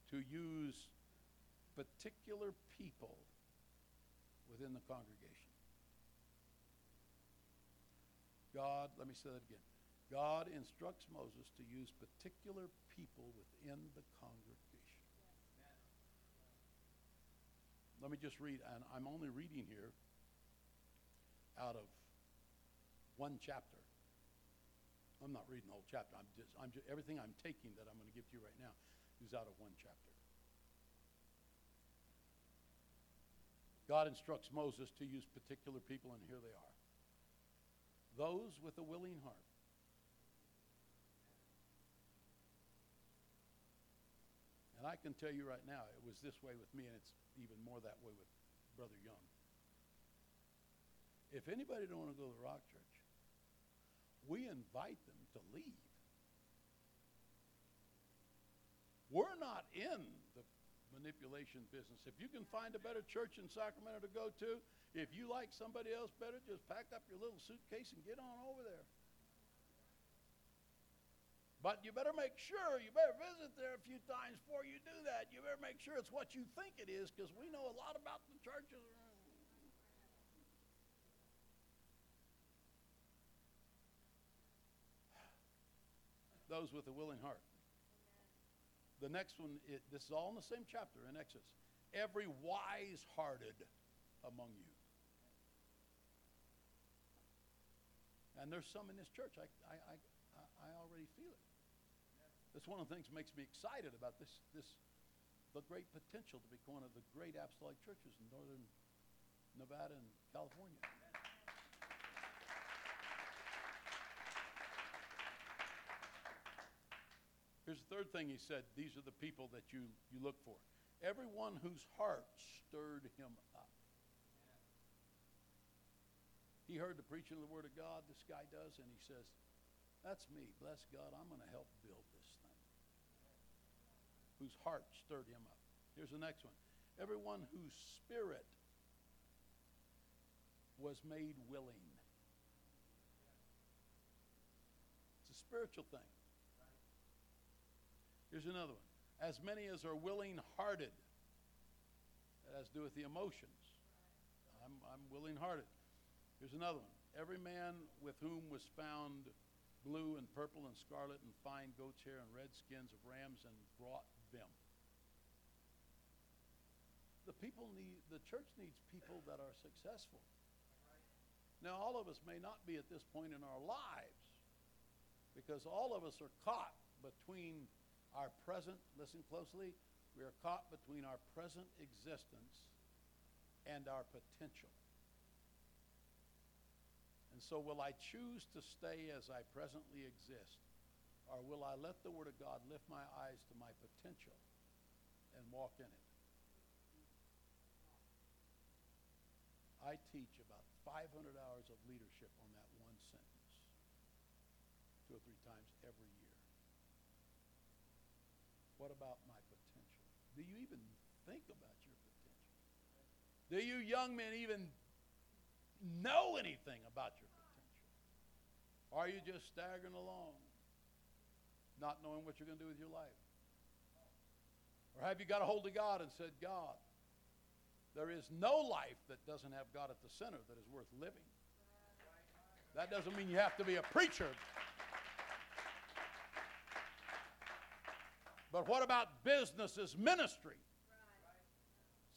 S2: to use particular people within the congregation. God, let me say that again. God instructs Moses to use particular people within the congregation. Let me just read, and I'm only reading here out of one chapter. I'm not reading the whole chapter. I'm just, I'm just, everything I'm taking that I'm going to give to you right now is out of one chapter. God instructs Moses to use particular people, and here they are. Those with a willing heart. And I can tell you right now, it was this way with me, and it's even more that way with Brother Young. If anybody don't want to go to the Rock Church, we invite them to leave. We're not in the manipulation business. If you can find a better church in Sacramento to go to, if you like somebody else better, just pack up your little suitcase and get on over there. But you better make sure, you better visit there a few times before you do that. You better make sure it's what you think it is because we know a lot about the churches. Those with a willing heart. The next one, it, this is all in the same chapter in Exodus. Every wise hearted among you. And there's some in this church. I, I, I, I already feel it. That's one of the things that makes me excited about this, this, the great potential to be one of the great apostolic churches in northern Nevada and California. Here's the third thing he said these are the people that you, you look for. Everyone whose heart stirred him up. He heard the preaching of the Word of God, this guy does, and he says, That's me. Bless God, I'm going to help build this thing. Whose heart stirred him up. Here's the next one. Everyone whose spirit was made willing. It's a spiritual thing. Here's another one. As many as are willing hearted. That has to do with the emotions. I'm, I'm willing hearted. Here's another one. Every man with whom was found blue and purple and scarlet and fine goat's hair and red skins of rams and brought them. The people need, the church needs people that are successful. Now, all of us may not be at this point in our lives because all of us are caught between our present, listen closely, we are caught between our present existence and our potential. And so, will I choose to stay as I presently exist, or will I let the Word of God lift my eyes to my potential and walk in it? I teach about 500 hours of leadership on that one sentence, two or three times every year. What about my potential? Do you even think about your potential? Do you young men even know anything about your potential? Are you just staggering along, not knowing what you're going to do with your life? Or have you got a hold of God and said, God, there is no life that doesn't have God at the center that is worth living? That doesn't mean you have to be a preacher. But what about businesses, ministry?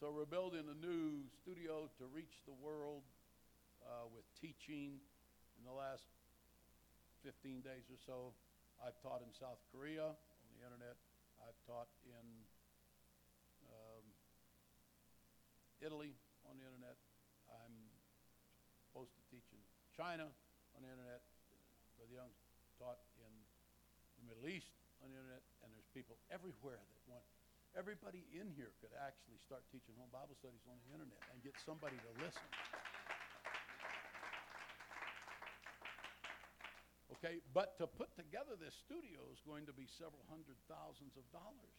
S2: So we're building a new studio to reach the world uh, with teaching. In the last 15 days or so, I've taught in South Korea on the internet. I've taught in um, Italy on the internet. I'm supposed to teach in China on the internet. Brother Young taught in the Middle East on the internet, and there's people everywhere that want. Everybody in here could actually start teaching home Bible studies on the internet and get somebody to listen. Okay, but to put together this studio is going to be several hundred thousands of dollars.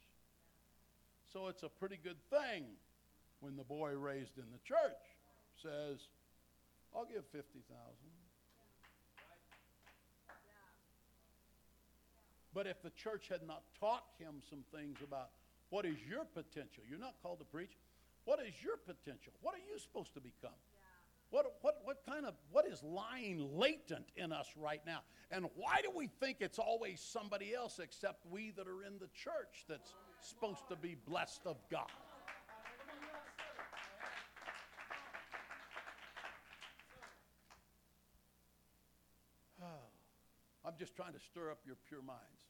S2: So it's a pretty good thing when the boy raised in the church says, I'll give 50,000. But if the church had not taught him some things about what is your potential, you're not called to preach. What is your potential? What are you supposed to become? What, what, what kind of, what is lying latent in us right now? And why do we think it's always somebody else except we that are in the church that's supposed to be blessed of God? I'm just trying to stir up your pure minds.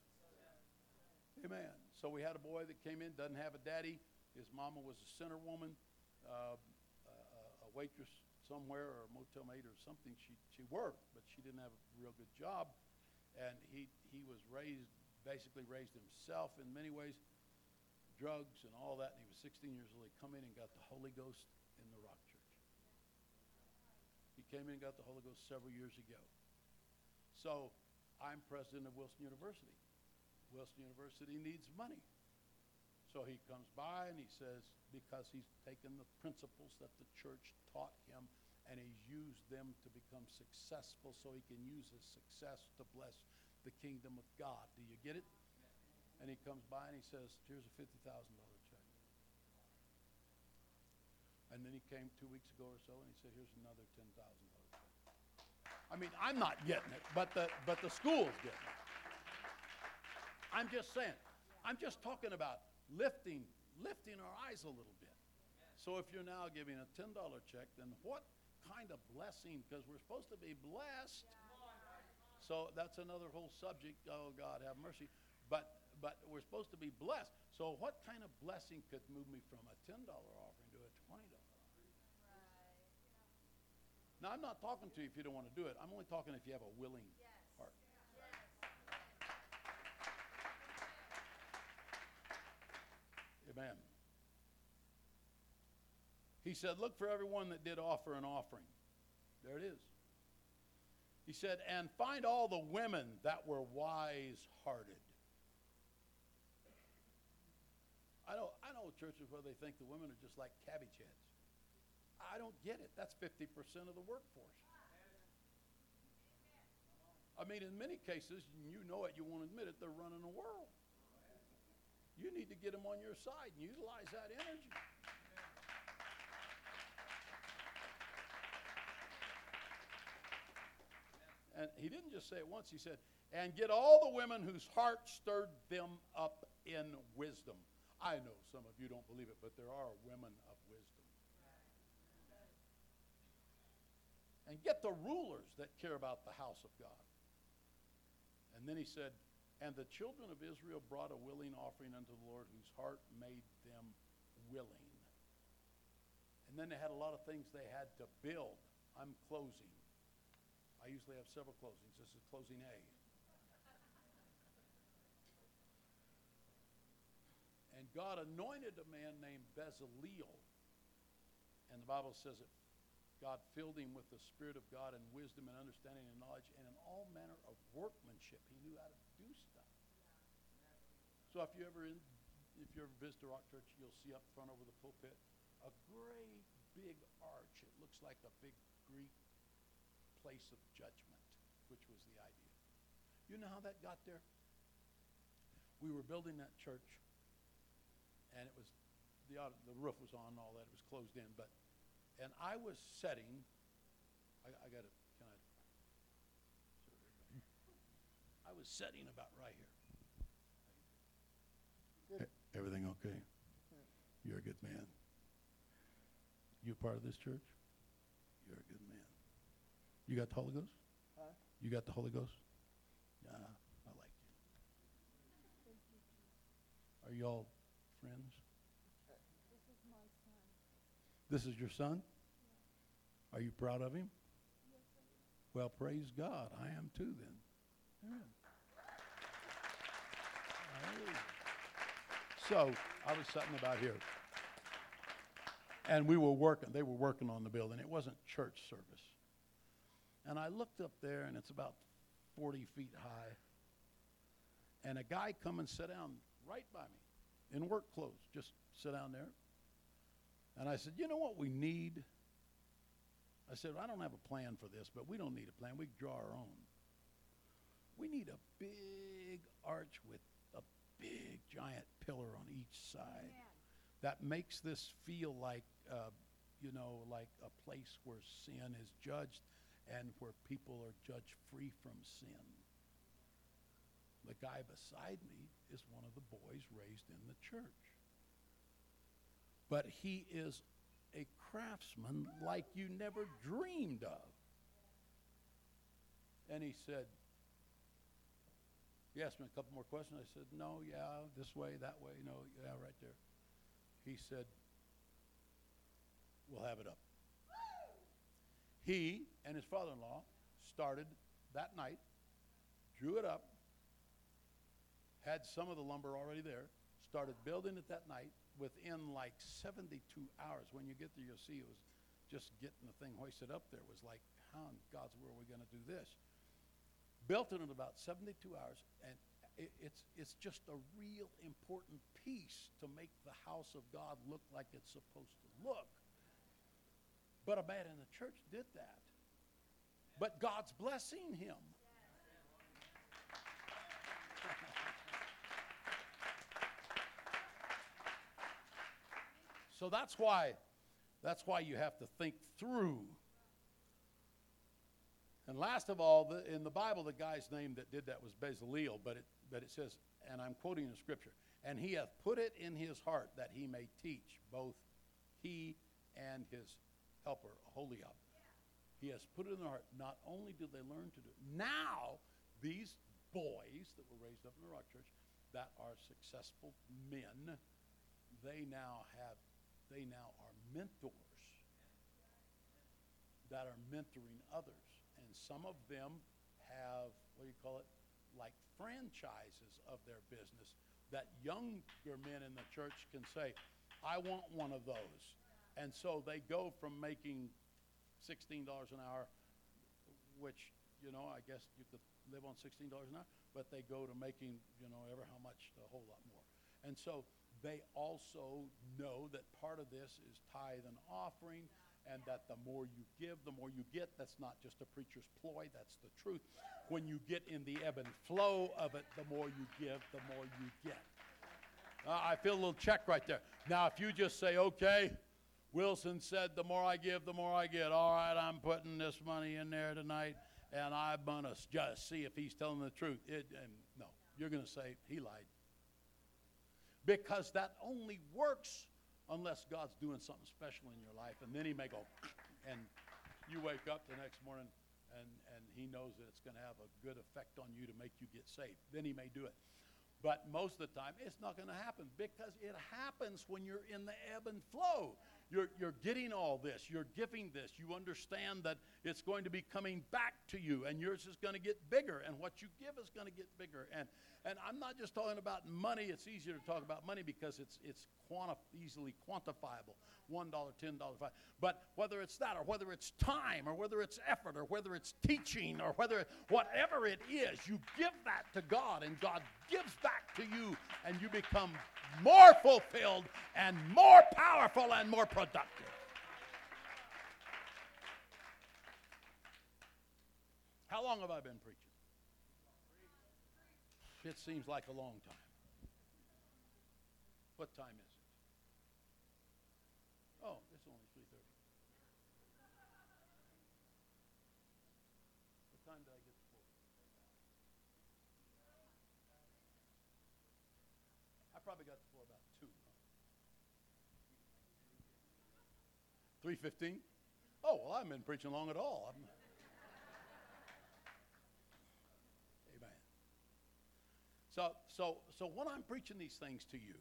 S2: Amen. So we had a boy that came in, doesn't have a daddy. His mama was a center woman, uh, a waitress somewhere, or a motel maid or something. She, she worked, but she didn't have a real good job. And he, he was raised, basically raised himself in many ways, drugs and all that. And he was 16 years old. He come in and got the Holy Ghost in the Rock Church. He came in and got the Holy Ghost several years ago. So I'm president of Wilson University. Wilson University needs money. So he comes by and he says, because he's taken the principles that the church taught him and he's used them to become successful so he can use his success to bless the kingdom of God. Do you get it? And he comes by and he says, here's a $50,000 check. And then he came two weeks ago or so and he said, here's another $10,000 check. I mean, I'm not getting it, but the, but the school's getting it. I'm just saying, I'm just talking about lifting, lifting our eyes a little bit. So if you're now giving a $10 check, then what kind of blessing? Because we're supposed to be blessed. So that's another whole subject. Oh God, have mercy. But but we're supposed to be blessed. So what kind of blessing could move me from a $10 offering to a $20 offering? Now I'm not talking to you if you don't want to do it. I'm only talking if you have a willing heart. Amen. He said, Look for everyone that did offer an offering. There it is. He said, And find all the women that were wise hearted. I know, I know churches where they think the women are just like cabbage heads. I don't get it. That's 50% of the workforce. I mean, in many cases, you know it, you won't admit it, they're running the world. You need to get them on your side and utilize that energy. And he didn't just say it once, he said, and get all the women whose heart stirred them up in wisdom. I know some of you don't believe it, but there are women of wisdom. And get the rulers that care about the house of God. And then he said, and the children of Israel brought a willing offering unto the Lord, whose heart made them willing. And then they had a lot of things they had to build. I'm closing. I usually have several closings. This is closing A. And God anointed a man named Bezaleel. And the Bible says that God filled him with the Spirit of God and wisdom and understanding and knowledge and in all manner of workmanship. He knew how to do stuff. So if you ever in, if you ever visit a Rock Church, you'll see up front over the pulpit a great big arch. It looks like a big Greek place of judgment, which was the idea. You know how that got there? We were building that church, and it was the uh, the roof was on and all that. It was closed in, but and I was setting. I, I got it. Can I? I was setting about right here.
S3: Good.
S2: Everything okay? You're a good man. You part of this church? You're a good man. You got the Holy Ghost?
S3: Huh?
S2: You got the Holy Ghost? Yeah, I like you. Are you all friends?
S3: This is my son.
S2: This is your son? Are you proud of him? Well, praise God. I am too then. So I was sitting about here. And we were working, they were working on the building. It wasn't church service. And I looked up there and it's about 40 feet high. And a guy come and sat down right by me in work clothes, just sit down there. And I said, You know what we need? I said, I don't have a plan for this, but we don't need a plan. We draw our own. We need a big arch with a big giant pillar on each side that makes this feel like, uh, you know, like a place where sin is judged and where people are judged free from sin. The guy beside me is one of the boys raised in the church. But he is a craftsman like you never dreamed of. And he said, he asked me a couple more questions. I said, no, yeah, this way, that way, no, yeah, right there. He said, we'll have it up. He and his father-in-law started that night, drew it up, had some of the lumber already there, started building it that night within like 72 hours. When you get there, you'll see it was just getting the thing hoisted up there It was like, how in God's world are we going to do this? Built it in about 72 hours, and it, it's, it's just a real important piece to make the house of God look like it's supposed to look. But a man in the church did that. But God's blessing him. So that's why that's why you have to think through. And last of all, the, in the Bible, the guy's name that did that was Bezaleel, but it, but it says, and I'm quoting the scripture, and he hath put it in his heart that he may teach both he and his helper, Aholiab. He has put it in their heart. Not only did they learn to do it, now these boys that were raised up in the Rock Church that are successful men, they now have, they now are mentors that are mentoring others. And some of them have, what do you call it, like franchises of their business that younger men in the church can say, I want one of those. And so they go from making $16 an hour, which, you know, I guess you could live on $16 an hour, but they go to making, you know, ever how much, a whole lot more. And so they also know that part of this is tithe and offering, and that the more you give, the more you get. That's not just a preacher's ploy, that's the truth. When you get in the ebb and flow of it, the more you give, the more you get. Uh, I feel a little check right there. Now, if you just say, okay, Wilson said, the more I give, the more I get. All right, I'm putting this money in there tonight, and I'm going to just see if he's telling the truth. It, and no, you're going to say, he lied. Because that only works unless God's doing something special in your life. And then he may go, (laughs) and you wake up the next morning and, and he knows that it's going to have a good effect on you to make you get saved. Then he may do it. But most of the time, it's not going to happen because it happens when you're in the ebb and flow. You're, you're getting all this. You're giving this. You understand that it's going to be coming back to you, and yours is going to get bigger, and what you give is going to get bigger. And, and I'm not just talking about money. It's easier to talk about money because it's, it's quanti- easily quantifiable $1, $10, 5 But whether it's that, or whether it's time, or whether it's effort, or whether it's teaching, or whether whatever it is, you give that to God, and God gives back to you, and you become more fulfilled and more powerful and more productive. How long have I been preaching? It seems like a long time. What time is it? Oh, it's only 3:30. What time did I get the floor? I probably got the floor about 2. Huh? 3:15? Oh, well, I haven't been preaching long at all. I'm, Amen. So, so, so when I'm preaching these things to you,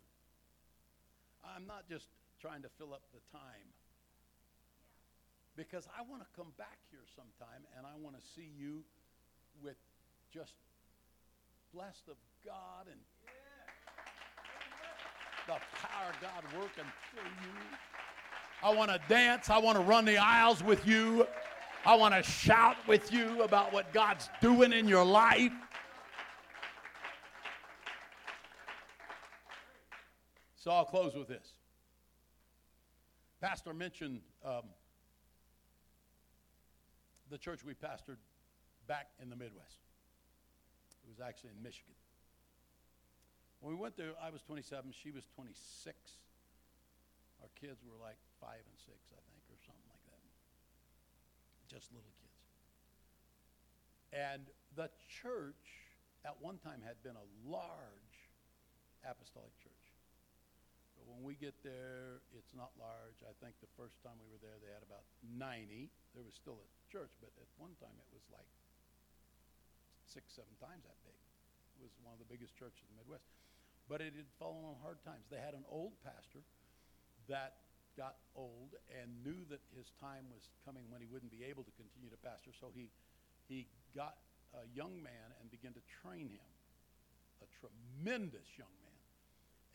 S2: I'm not just trying to fill up the time. Because I want to come back here sometime and I want to see you with just blessed of God and the power of God working through you. I want to dance. I want to run the aisles with you. I want to shout with you about what God's doing in your life. So I'll close with this. Pastor mentioned um, the church we pastored back in the Midwest. It was actually in Michigan. When we went there, I was 27, she was 26. Our kids were like five and six, I think, or something like that. Just little kids. And the church at one time had been a large apostolic church. But when we get there, it's not large. I think the first time we were there, they had about 90. There was still a church, but at one time it was like six, seven times that big. It was one of the biggest churches in the Midwest. But it had fallen on hard times. They had an old pastor that got old and knew that his time was coming when he wouldn't be able to continue to pastor. So he, he got a young man and began to train him, a tremendous young man,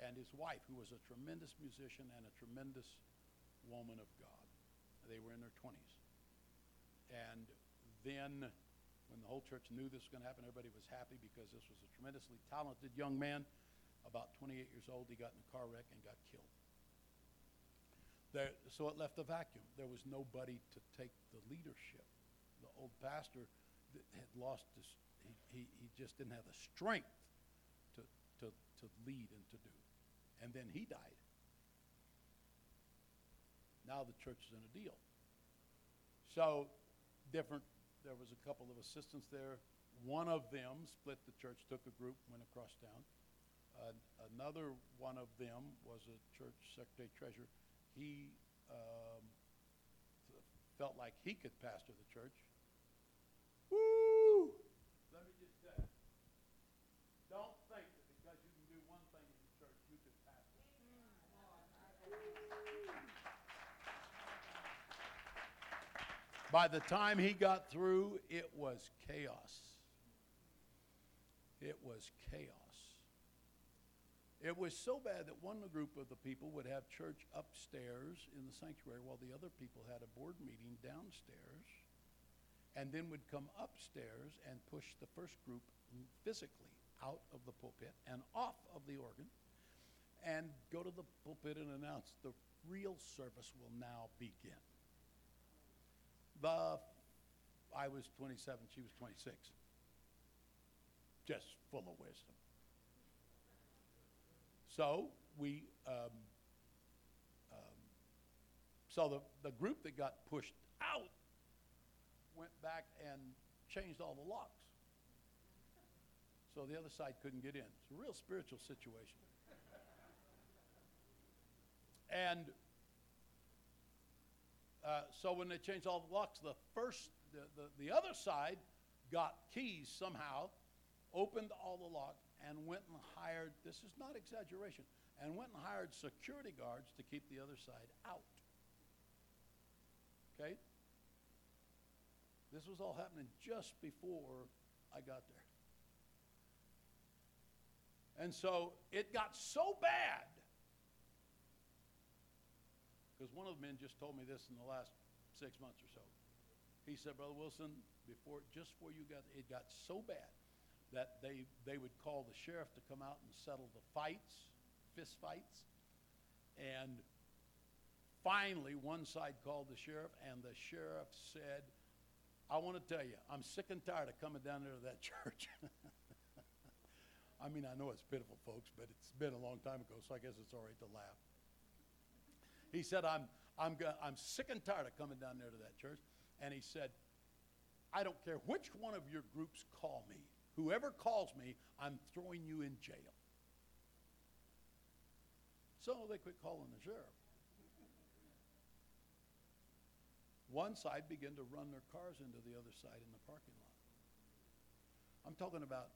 S2: and his wife, who was a tremendous musician and a tremendous woman of God. They were in their 20s. And then when the whole church knew this was going to happen, everybody was happy because this was a tremendously talented young man, about 28 years old. He got in a car wreck and got killed. There, so it left a vacuum. There was nobody to take the leadership. The old pastor had lost his, he, he, he just didn't have the strength to, to, to lead and to do. And then he died. Now the church is in a deal. So, different, there was a couple of assistants there. One of them split the church, took a group, went across town. Uh, another one of them was a church secretary treasurer. He um, felt like he could pastor the church. Woo! Let me just tell you. Don't think that because you can do one thing in the church, you can pastor. By the time he got through, it was chaos. It was chaos. It was so bad that one group of the people would have church upstairs in the sanctuary while the other people had a board meeting downstairs and then would come upstairs and push the first group physically out of the pulpit and off of the organ and go to the pulpit and announce the real service will now begin. The I was 27, she was 26. Just full of wisdom. So we, um, um, so the, the group that got pushed out went back and changed all the locks. So the other side couldn't get in. It's a real spiritual situation. and uh, so when they changed all the locks, the first, the, the, the other side got keys somehow, opened all the locks, and went and hired, this is not exaggeration, and went and hired security guards to keep the other side out. Okay? This was all happening just before I got there. And so it got so bad because one of the men just told me this in the last six months or so. He said, Brother Wilson, before just before you got it got so bad that they they would call the sheriff to come out and settle the fights, fist fights, and finally one side called the sheriff, and the sheriff said, "I want to tell you, I'm sick and tired of coming down there to that (laughs) church." I mean, I know it's pitiful, folks, but it's been a long time ago, so I guess it's all right to laugh. He said, I'm, I'm, I'm sick and tired of coming down there to that church. And he said, I don't care which one of your groups call me. Whoever calls me, I'm throwing you in jail. So they quit calling the sheriff. One side began to run their cars into the other side in the parking lot. I'm talking about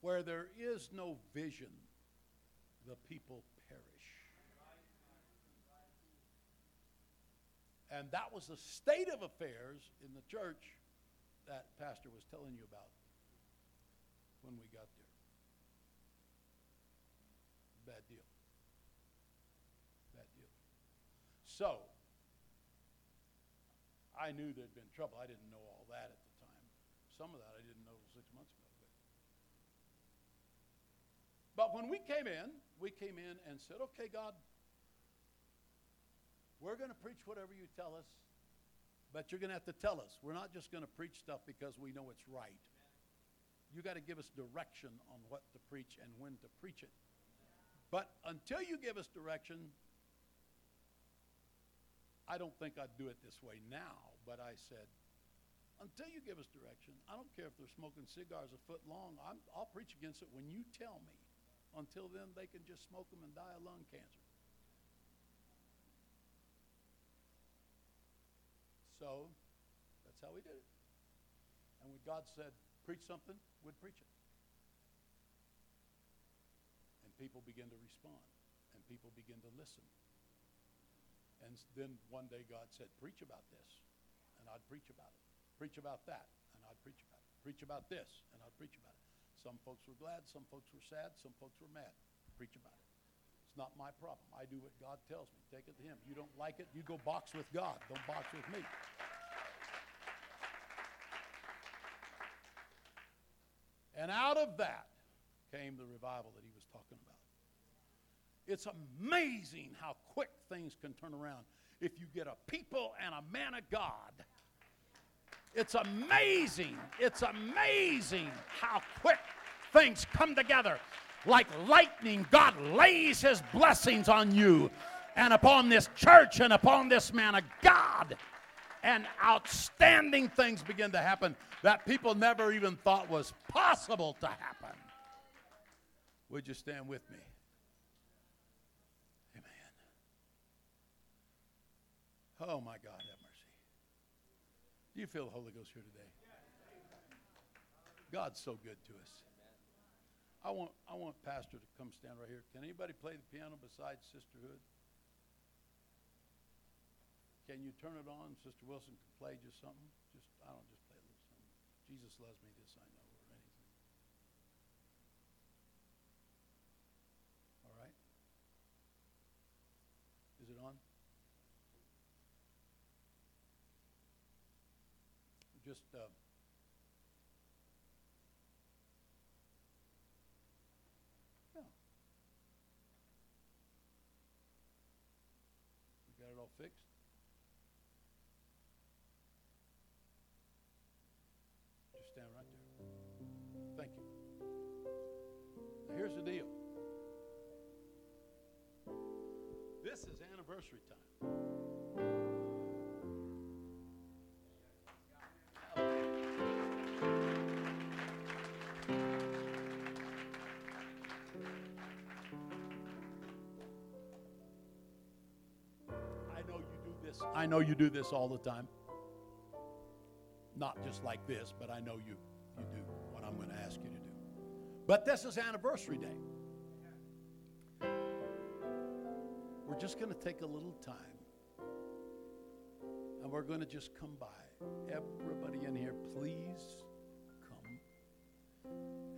S2: where there is no vision, the people perish. And that was the state of affairs in the church that pastor was telling you about when we got there. Bad deal. Bad deal. So, I knew there'd been trouble. I didn't know all that at the time. Some of that I didn't know six months ago. But, when we came in, we came in and said, okay, God, we're going to preach whatever you tell us, but you're going to have to tell us. We're not just going to preach stuff because we know it's right. You got to give us direction on what to preach and when to preach it. But until you give us direction, I don't think I'd do it this way now, but I said, until you give us direction, I don't care if they're smoking cigars a foot long, I'm, I'll preach against it when you tell me. Until then, they can just smoke them and die of lung cancer. So that's how we did it. And when God said, preach something, we'd preach it. And people begin to respond, and people begin to listen. And then one day God said, preach about this, and I'd preach about it. Preach about that, and I'd preach about it. Preach about this, and I'd preach about it. Some folks were glad, some folks were sad, some folks were mad. Preach about it not my problem. I do what God tells me. Take it to Him. You don't like it, you go box with God. Don't box with me. And out of that came the revival that he was talking about. It's amazing how quick things can turn around if you get a people and a man of God. It's amazing. It's amazing how quick things come together. Like lightning, God lays his blessings on you and upon this church and upon this man of God. And outstanding things begin to happen that people never even thought was possible to happen. Would you stand with me? Amen. Oh my God, have mercy. Do you feel the Holy Ghost here today? God's so good to us. I want, I want Pastor to come stand right here. Can anybody play the piano besides Sister Hood? Can you turn it on? Sister Wilson can play just something. Just I don't just play a little something. Jesus loves me. This I know, or anything. All right. Is it on? Just uh, yeah. You got it all fixed. Just stand right there. Thank you. Now here's the deal. This is anniversary time. I know you do this all the time. Not just like this, but I know you you do what I'm going to ask you to do. But this is anniversary day. We're just going to take a little time. And we're going to just come by. Everybody in here, please come.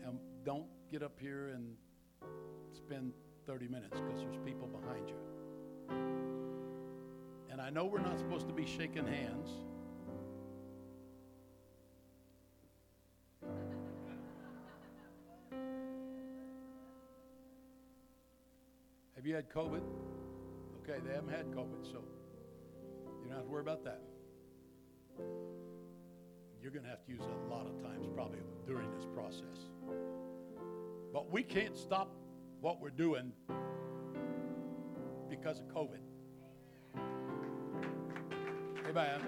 S2: And don't get up here and spend 30 minutes because there's people behind you. And I know we're not supposed to be shaking hands. Have you had COVID? Okay, they haven't had COVID, so you don't have to worry about that. You're going to have to use a lot of times, probably during this process. But we can't stop what we're doing because of COVID. Amen.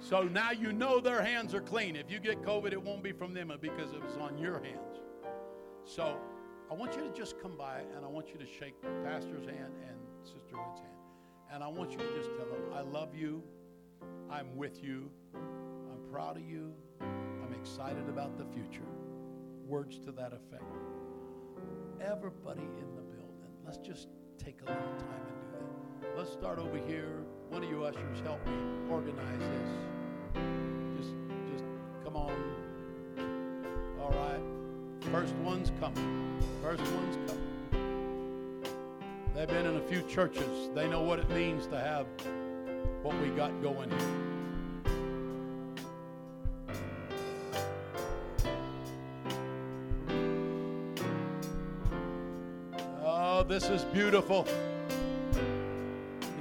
S2: So now you know their hands are clean. If you get COVID, it won't be from them because it was on your hands. So I want you to just come by and I want you to shake Pastor's hand and Sister Hood's hand. And I want you to just tell them, I love you. I'm with you. I'm proud of you. I'm excited about the future. Words to that effect. Everybody in the building, let's just take a little time and do. Let's start over here. One of you ushers, help me organize this. Just, just come on. All right. First one's coming. First one's coming. They've been in a few churches. They know what it means to have what we got going here. Oh, this is beautiful.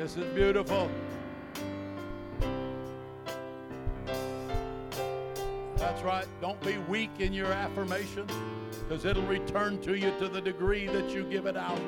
S2: This is beautiful. That's right. Don't be weak in your affirmation because it'll return to you to the degree that you give it out.